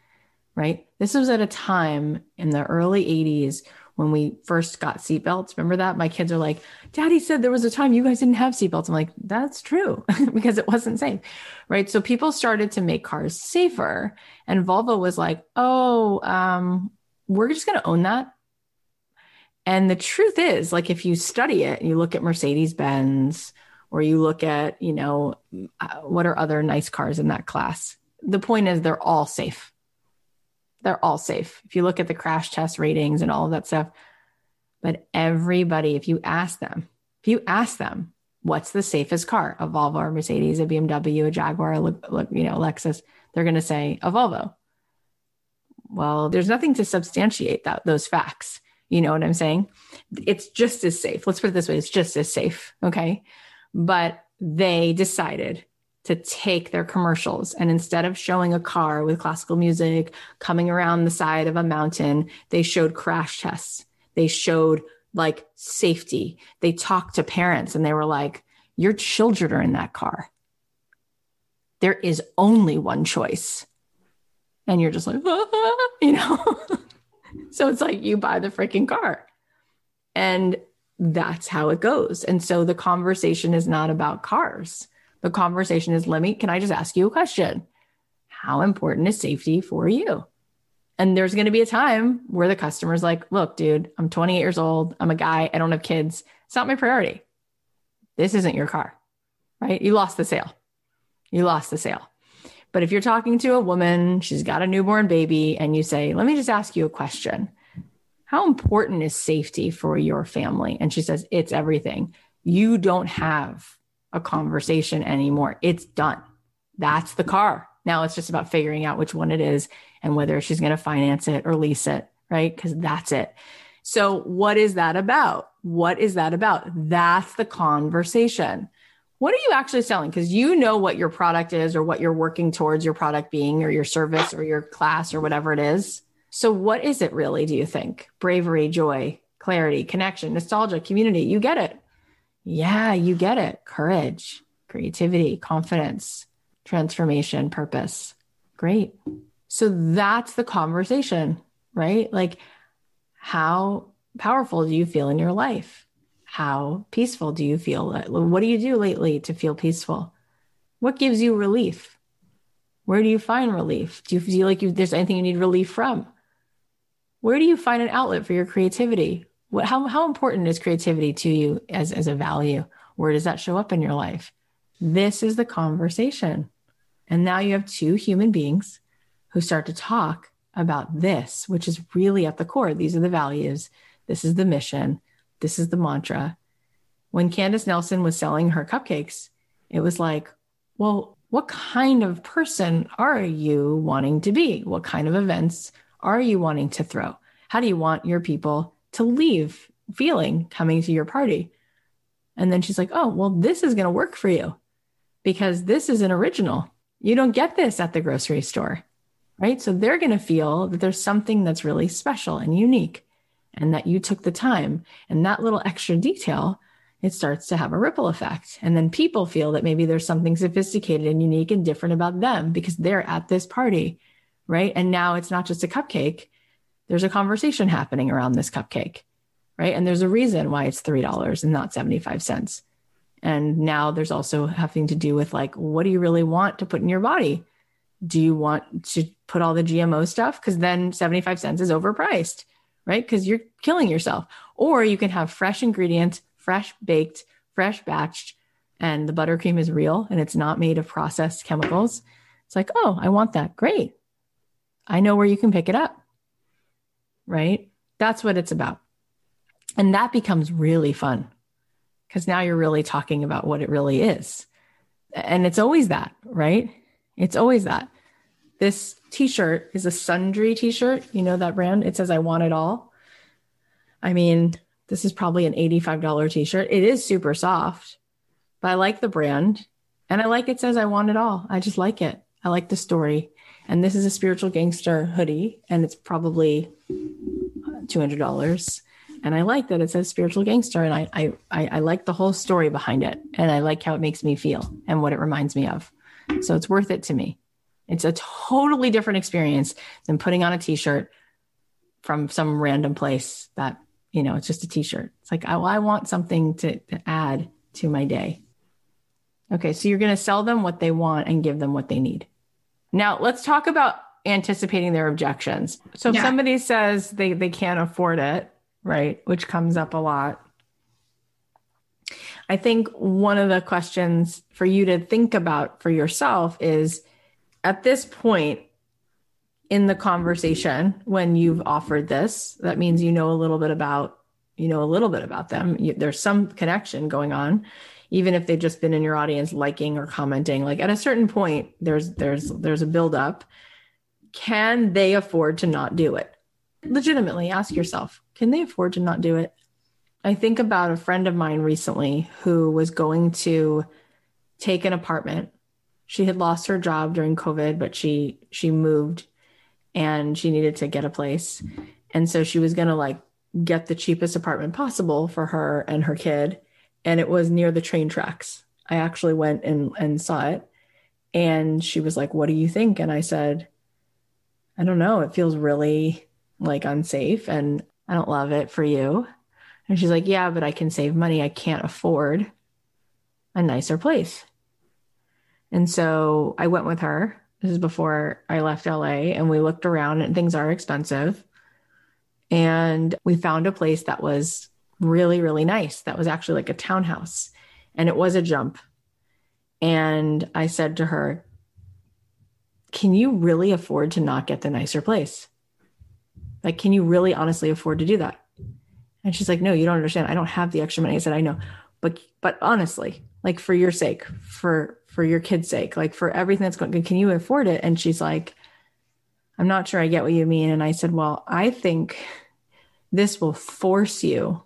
right? This was at a time in the early 80s when we first got seatbelts. Remember that? My kids are like, Daddy said there was a time you guys didn't have seatbelts. I'm like, that's true because it wasn't safe. Right. So people started to make cars safer. And Volvo was like, oh, um, we're just going to own that. And the truth is, like, if you study it, and you look at Mercedes Benz or you look at, you know, uh, what are other nice cars in that class? The point is, they're all safe. They're all safe. If you look at the crash test ratings and all of that stuff, but everybody, if you ask them, if you ask them, what's the safest car? A Volvo, or Mercedes, a BMW, a Jaguar, a, you know, Lexus. They're going to say a Volvo. Well, there's nothing to substantiate that those facts. You know what I'm saying? It's just as safe. Let's put it this way: it's just as safe. Okay, but they decided to take their commercials and instead of showing a car with classical music coming around the side of a mountain, they showed crash tests. They showed like safety. They talked to parents and they were like, Your children are in that car. There is only one choice. And you're just like, ah, you know? So it's like you buy the freaking car. And that's how it goes. And so the conversation is not about cars. The conversation is, let me, can I just ask you a question? How important is safety for you? And there's going to be a time where the customer's like, look, dude, I'm 28 years old. I'm a guy. I don't have kids. It's not my priority. This isn't your car, right? You lost the sale. You lost the sale. But if you're talking to a woman, she's got a newborn baby, and you say, let me just ask you a question. How important is safety for your family? And she says, it's everything. You don't have a conversation anymore. It's done. That's the car. Now it's just about figuring out which one it is and whether she's going to finance it or lease it, right? Because that's it. So, what is that about? What is that about? That's the conversation. What are you actually selling? Because you know what your product is or what you're working towards your product being or your service or your class or whatever it is. So, what is it really, do you think? Bravery, joy, clarity, connection, nostalgia, community. You get it. Yeah, you get it. Courage, creativity, confidence, transformation, purpose. Great. So that's the conversation, right? Like, how powerful do you feel in your life? How peaceful do you feel? What do you do lately to feel peaceful? What gives you relief? Where do you find relief? Do you feel like you, there's anything you need relief from? Where do you find an outlet for your creativity? What, how, how important is creativity to you as, as a value? Where does that show up in your life? This is the conversation. And now you have two human beings who start to talk about this, which is really at the core. These are the values. This is the mission. This is the mantra. When Candace Nelson was selling her cupcakes, it was like, well, what kind of person are you wanting to be? What kind of events are you wanting to throw? How do you want your people to leave feeling coming to your party. And then she's like, oh, well, this is going to work for you because this is an original. You don't get this at the grocery store, right? So they're going to feel that there's something that's really special and unique and that you took the time. And that little extra detail, it starts to have a ripple effect. And then people feel that maybe there's something sophisticated and unique and different about them because they're at this party, right? And now it's not just a cupcake, there's a conversation happening around this cupcake, right? And there's a reason why it's $3 and not 75 cents. And now there's also having to do with like, what do you really want to put in your body? Do you want to put all the GMO stuff? Because then 75 cents is overpriced, right? Because you're killing yourself. Or you can have fresh ingredients, fresh baked, fresh batched, and the buttercream is real and it's not made of processed chemicals. It's like, oh, I want that. Great. I know where you can pick it up right? That's what it's about. And that becomes really fun because now you're really talking about what it really is. And it's always that, right? It's always that. This t shirt is a Sundry t shirt. You know that brand? It says, I want it all. I mean, this is probably an $85 t shirt. It is super soft, but I like the brand and I like it says, I want it all. I just like it. I like the story. And this is a spiritual gangster hoodie, and it's probably $200. And I like that it says spiritual gangster. And I, I, I, I like the whole story behind it. And I like how it makes me feel and what it reminds me of. So it's worth it to me. It's a totally different experience than putting on a t shirt from some random place that, you know, it's just a t shirt. It's like, I, I want something to, to add to my day. Okay. So you're going to sell them what they want and give them what they need. Now, let's talk about anticipating their objections. So if yeah. somebody says they, they can't afford it, right, which comes up a lot, I think one of the questions for you to think about for yourself is at this point, in the conversation when you've offered this. That means you know a little bit about you know a little bit about them. You, there's some connection going on, even if they've just been in your audience liking or commenting. Like at a certain point, there's there's there's a build up. Can they afford to not do it? Legitimately, ask yourself: Can they afford to not do it? I think about a friend of mine recently who was going to take an apartment. She had lost her job during COVID, but she she moved and she needed to get a place. And so she was to like get the cheapest apartment possible for her and her kid and it was near the train tracks. I actually went and and saw it and she was like, "What do you think?" And I said, "I don't know. It feels really like unsafe and I don't love it for you." And she's like, Yeah, but I can save money. I can't afford a nicer place. And so I went with her. This is before I left LA, and we looked around, and things are expensive. And we found a place that was really, really nice. That was actually like a townhouse, and it was a jump. And I said to her, Can you really afford to not get the nicer place? Like, can you really honestly afford to do that? And she's like, no, you don't understand. I don't have the extra money. I said, I know, but, but honestly, like for your sake, for, for your kid's sake, like for everything that's going, can you afford it? And she's like, I'm not sure I get what you mean. And I said, well, I think this will force you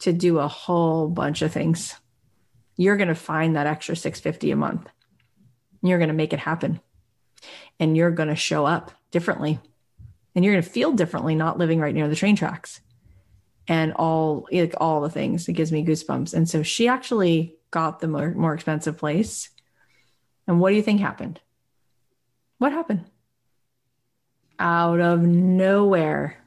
to do a whole bunch of things. You're going to find that extra 650 a month. You're going to make it happen. And you're going to show up differently. And you're going to feel differently not living right near the train tracks and all like all the things. It gives me goosebumps. And so she actually got the more, more expensive place. And what do you think happened? What happened? Out of nowhere,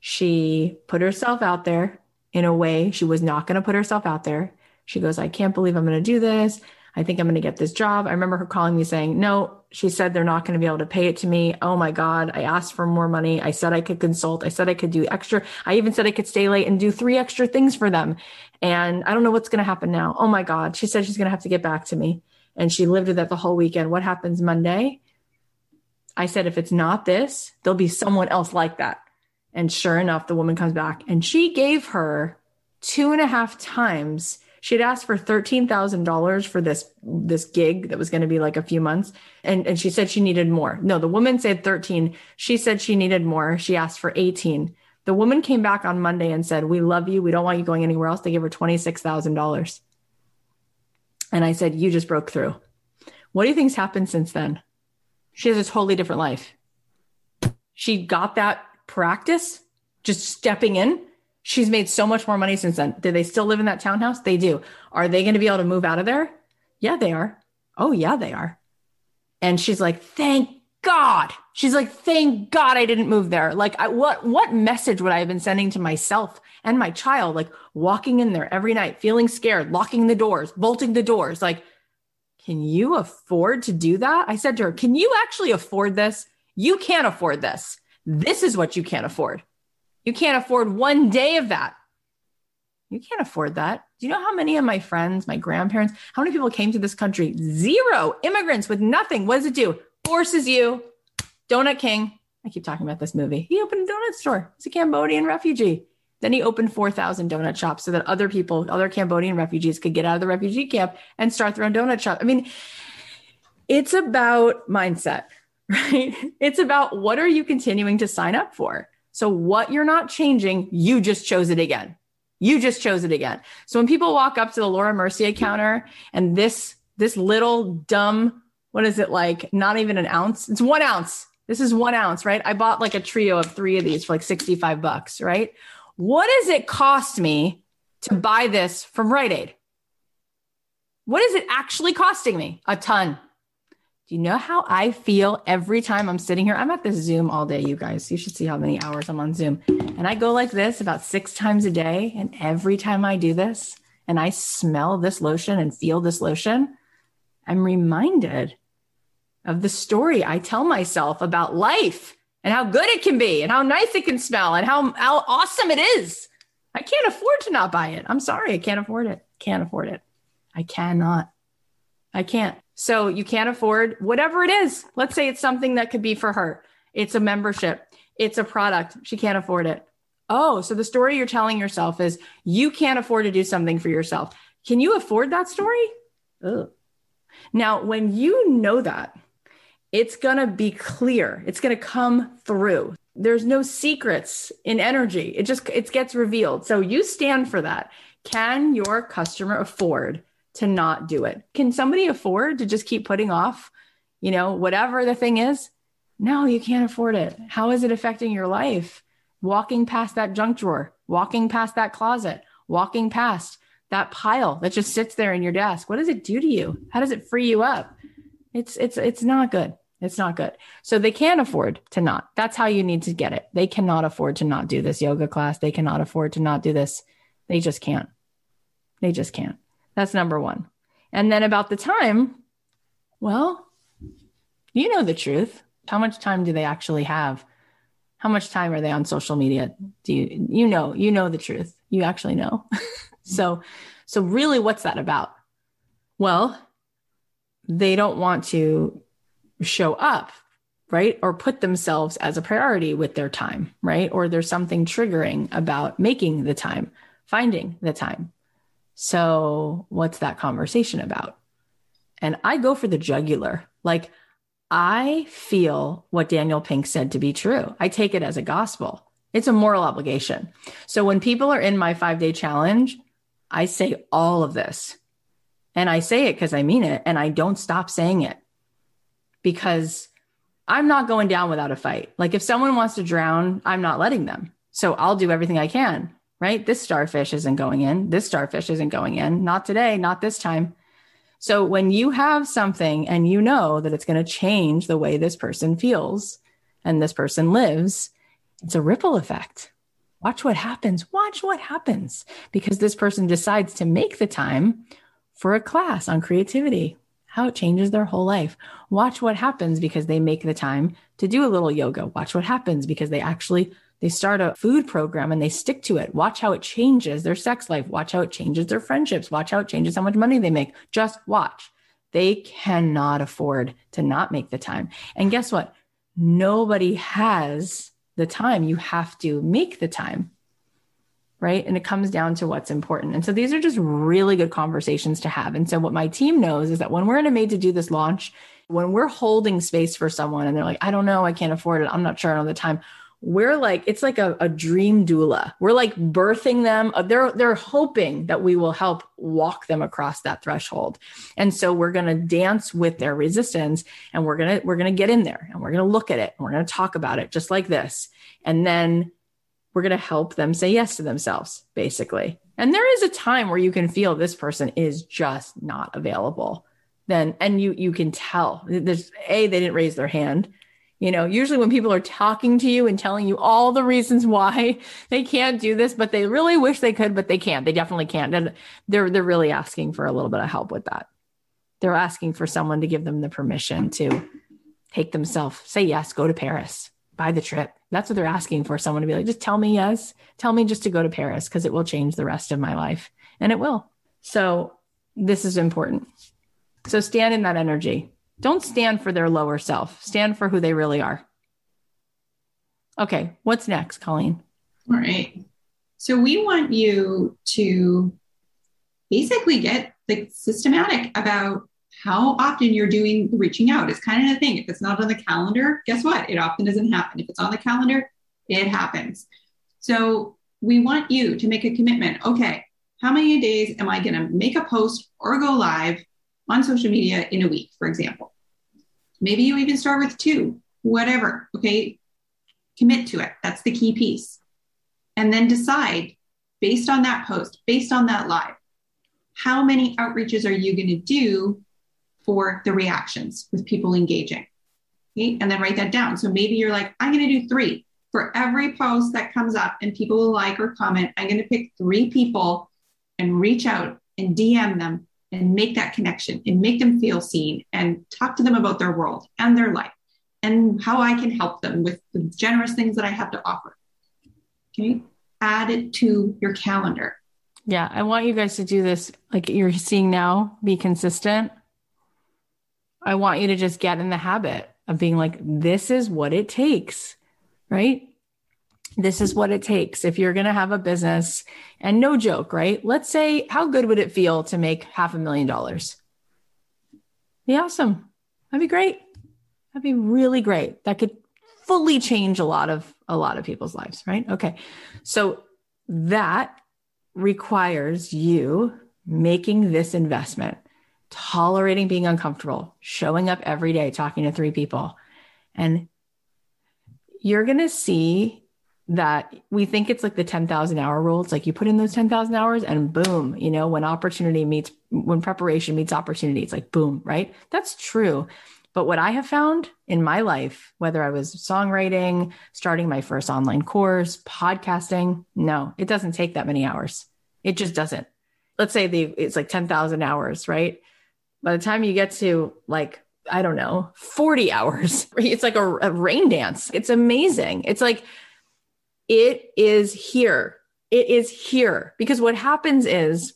she put herself out there in a way she was not going to put herself out there. She goes, I can't believe I'm going to do this. I think I'm going to get this job. I remember her calling me saying, No, she said they're not going to be able to pay it to me. Oh my God. I asked for more money. I said I could consult. I said I could do extra. I even said I could stay late and do three extra things for them. And I don't know what's going to happen now. Oh my God. She said she's going to have to get back to me. And she lived with that the whole weekend. What happens Monday? I said, if it's not this, there'll be someone else like that. And sure enough, the woman comes back and she gave her two and a half times she'd asked for $13,000 for this this gig that was going to be like a few months and and she said she needed more. No, the woman said 13. She said she needed more. She asked for 18. The woman came back on Monday and said, "We love you. We don't want you going anywhere else." They gave her $26,000. And I said, "You just broke through." What do you think's happened since then? She has a totally different life. She got that practice just stepping in She's made so much more money since then. Do they still live in that townhouse? They do. Are they going to be able to move out of there? Yeah, they are. Oh, yeah, they are. And she's like, thank God. She's like, thank God I didn't move there. Like, I, what what message would I have been sending to myself and my child? Like, walking in there every night, feeling scared, locking the doors, bolting the doors. Like, can you afford to do that? I said to her, can you actually afford this? You can't afford this. This is what you can't afford. You can't afford one day of that. You can't afford that. Do you know how many of my friends, my grandparents, how many people came to this country? Zero immigrants with nothing. What does it do? Forces you. Donut King. I keep talking about this movie. He opened a donut store. He's a Cambodian refugee. Then he opened 4,000 donut shops so that other people, other Cambodian refugees could get out of the refugee camp and start their own donut shop. I mean, it's about mindset, right? It's about what are you continuing to sign up for? So what you're not changing, you just chose it again. You just chose it again. So when people walk up to the Laura Mercier counter and this this little dumb, what is it like? Not even an ounce. It's one ounce. This is one ounce, right? I bought like a trio of three of these for like 65 bucks, right? What does it cost me to buy this from Rite Aid? What is it actually costing me? A ton. Do you know how I feel every time I'm sitting here? I'm at this Zoom all day, you guys. You should see how many hours I'm on Zoom. And I go like this about six times a day. And every time I do this and I smell this lotion and feel this lotion, I'm reminded of the story I tell myself about life and how good it can be and how nice it can smell and how, how awesome it is. I can't afford to not buy it. I'm sorry. I can't afford it. Can't afford it. I cannot. I can't. So you can't afford whatever it is. Let's say it's something that could be for her. It's a membership. It's a product. She can't afford it. Oh, so the story you're telling yourself is you can't afford to do something for yourself. Can you afford that story? Ugh. Now, when you know that, it's going to be clear. It's going to come through. There's no secrets in energy. It just it gets revealed. So you stand for that. Can your customer afford to not do it? Can somebody afford to just keep putting off, you know, whatever the thing is? No, you can't afford it. How is it affecting your life? Walking past that junk drawer, walking past that closet, walking past that pile that just sits there in your desk. What does it do to you? How does it free you up? It's it's it's not good. It's not good. So they can't afford to not. That's how you need to get it. They cannot afford to not do this yoga class. They cannot afford to not do this. They just can't. They just can't that's number 1 and then about the time well you know the truth how much time do they actually have how much time are they on social media do you you know you know the truth you actually know So, so really, what's that about? Well, they don't want to show up, right? Or put themselves as a priority with their time, right? Or there's something triggering about making the time, finding the time. So, what's that conversation about? And I go for the jugular. Like, I feel what Daniel Pink said to be true. I take it as a gospel. It's a moral obligation. So, when people are in my five day challenge, I say all of this. And I say it because I mean it. And I don't stop saying it because I'm not going down without a fight. Like if someone wants to drown, I'm not letting them. So I'll do everything I can, right? This starfish isn't going in. This starfish isn't going in. Not today, not this time. So when you have something and you know that it's going to change the way this person feels and this person lives, it's a ripple effect. Watch what happens. Watch what happens because this person decides to make the time for a class on creativity, how it changes their whole life. Watch what happens because they make the time to do a little yoga. Watch what happens because they actually they start a food program and they stick to it. Watch how it changes their sex life. Watch how it changes their friendships. Watch how it changes how much money they make. Just watch. They cannot afford to not make the time. And guess what? Nobody has the time. You have to make the time. Right. And it comes down to what's important. And so these are just really good conversations to have. And so what my team knows is that when we're in a made to do this launch, when we're holding space for someone and they're like, I don't know, I can't afford it. I'm not sure I don't have the time we're like it's like a, a, dream doula. We're like birthing them. Uh, they're they're hoping that we will help walk them across that threshold. And so we're going to dance with their resistance and we're going to we're going to get in there and we're going to look at it and we're going to talk about it just like this. And then we're going to help them say yes to themselves basically. And there is a time where you can feel this person is just not available. Then and you you can tell. There's a they didn't raise their hand you know, usually when people are talking to you and telling you all the reasons why they can't do this, but they really wish they could, but they can't. They definitely can't. And they're they're really asking for a little bit of help with that. They're asking for someone to give them the permission to take themselves, say yes, go to Paris, buy the trip. That's what they're asking for someone to be like, just tell me yes, tell me just to go to Paris because it will change the rest of my life. And it will. So this is important. So stand in that energy don't stand for their lower self, stand for who they really are. Okay, what's next, Colleen? All right. So we want you to basically get like systematic about how often you're doing reaching out. It's kind of a thing. If it's not on the calendar, guess what? It often doesn't happen. If it's on the calendar, it happens. So we want you to make a commitment. Okay, how many days am I going to make a post or go live on social media in a week, for example. Maybe you even start with two, whatever. Okay. Commit to it. That's the key piece. And then decide based on that post, based on that live, how many outreaches are you going to do for the reactions with people engaging? Okay. And then write that down. So maybe you're like, I'm going to do three. For every post that comes up and people will like or comment, I'm going to pick three people and reach out and DM them and make that connection and make them feel seen and talk to them about their world and their life and how I can help them with the generous things that I have to offer. Okay. Add it to your calendar. Yeah. I want you guys to do this like you're seeing now, be consistent. I want you to just get in the habit of being like, this is what it takes, right? This is what it takes. If you're going to have a business and no joke, right? Let's say, how good would it feel to make half a million dollars? Be awesome. That'd be great. That'd be really great. That could fully change a lot of a lot of people's lives, right? Okay. So that requires you making this investment, tolerating being uncomfortable, showing up every day, talking to three people. And you're going to see that we think it's like the 10,000 hour rule. It's like you put in those 10,000 hours and boom, you know, when opportunity meets, when preparation meets opportunity, it's like boom, right? That's true. But what I have found in my life, whether I was songwriting, starting my first online course, podcasting, no, it doesn't take that many hours. It just doesn't. Let's say the it's like 10,000 hours, right? By the time you get to like I don't know, 40 hours. It's like a, a rain dance. It's amazing. It's like it is here. It is here because what happens is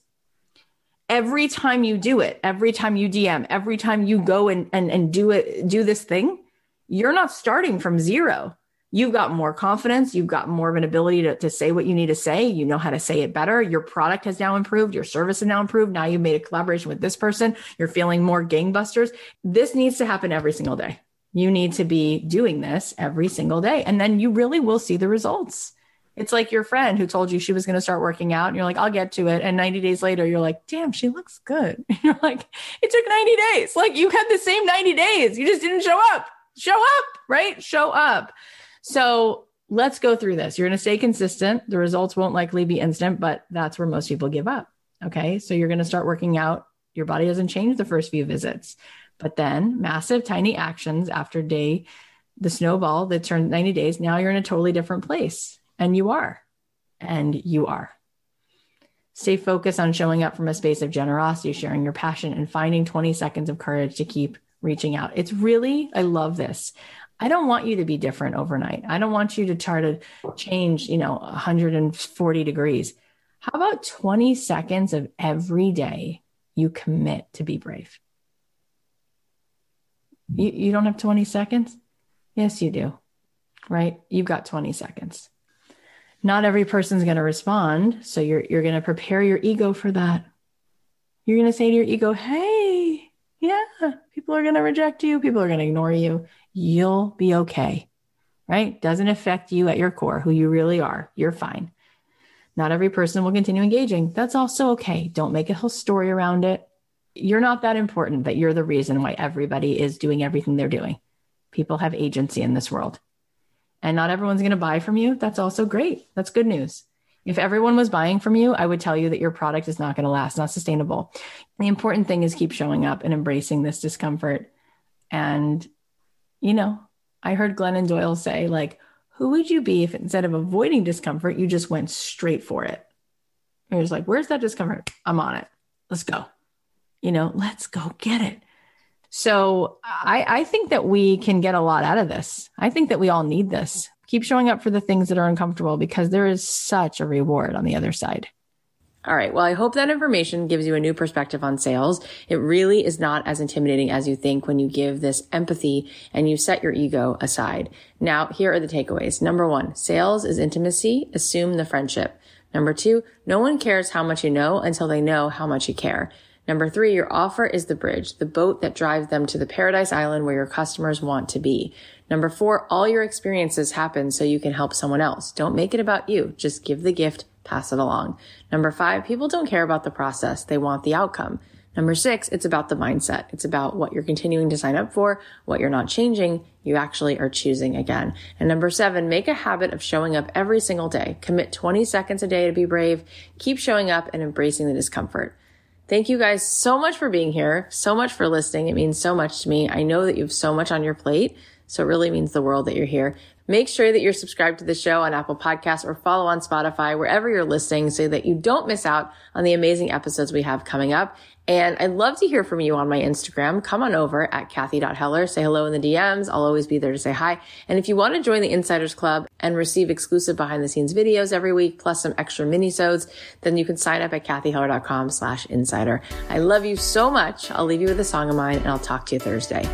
every time you do it, every time you DM, every time you go and, and, and do it, do this thing, you're not starting from zero. You've got more confidence. You've got more of an ability to, to say what you need to say. You know how to say it better. Your product has now improved. Your service has now improved. Now you've made a collaboration with this person. You're feeling more gangbusters. This needs to happen every single day. You need to be doing this every single day. And then you really will see the results. It's like your friend who told you she was going to start working out and you're like, I'll get to it. And 90 days later, you're like, damn, she looks good. And you're like, it took 90 days. Like you had the same 90 days. You just didn't show up. Show up, right? Show up. So let's go through this. You're going to stay consistent. The results won't likely be instant, but that's where most people give up. Okay. So you're going to start working out. Your body doesn't change the first few visits, but then massive, tiny actions after day, the snowball that turned 90 days. Now you're in a totally different place and you are. And you are. Stay focused on showing up from a space of generosity, sharing your passion, and finding 20 seconds of courage to keep reaching out. It's really, I love this. I don't want you to be different overnight. I don't want you to try to change, you know, 140 degrees. How about 20 seconds of every day you commit to be brave? You, you don't have 20 seconds? Yes, you do, right? You've got 20 seconds not every person's going to respond. So you're, you're going to prepare your ego for that. You're going to say to your ego, Hey, yeah, people are going to reject you. People are going to ignore you. You'll be okay. Right. Doesn't affect you at your core, who you really are. You're fine. Not every person will continue engaging. That's also okay. Don't make a whole story around it. You're not that important that you're the reason why everybody is doing everything they're doing. People have agency in this world and not everyone's going to buy from you, that's also great. That's good news. If everyone was buying from you, I would tell you that your product is not going to last, not sustainable. The important thing is keep showing up and embracing this discomfort. And, you know, I heard Glennon Doyle say, like, who would you be if instead of avoiding discomfort, you just went straight for it? You're just like, where's that discomfort? I'm on it. Let's go. You know, let's go get it. So I, I think that we can get a lot out of this. I think that we all need this. Keep showing up for the things that are uncomfortable because there is such a reward on the other side. All right. Well, I hope that information gives you a new perspective on sales. It really is not as intimidating as you think when you give this empathy and you set your ego aside. Now, here are the takeaways. Number one, sales is intimacy. Assume the friendship. Number two, no one cares how much you know until they know how much you care. Number three, your offer is the bridge, the boat that drives them to the paradise island where your customers want to be. Number four, all your experiences happen so you can help someone else. Don't make it about you. Just give the gift, pass it along. Number five, people don't care about the process. They want the outcome. Number six, it's about the mindset. It's about what you're continuing to sign up for, what you're not changing. You actually are choosing again. And number seven, make a habit of showing up every single day. Commit 20 seconds a day to be brave. Keep showing up and embracing the discomfort. Thank you guys so much for being here, so much for listening. It means so much to me. I know that you have so much on your plate, so it really means the world that you're here. Make sure that you're subscribed to the show on Apple Podcasts or follow on Spotify, wherever you're listening, so that you don't miss out on the amazing episodes we have coming up. And I'd love to hear from you on my Instagram. Come on over at Cathy.Heller. Say hello in the DMs. I'll always be there to say hi. And if you want to join the Insiders Club and receive exclusive behind the scenes videos every week, plus some extra mini-sodes, then you can sign up at cathyheller.com slash insider. I love you so much. I'll leave you with a song of mine and I'll talk to you Thursday.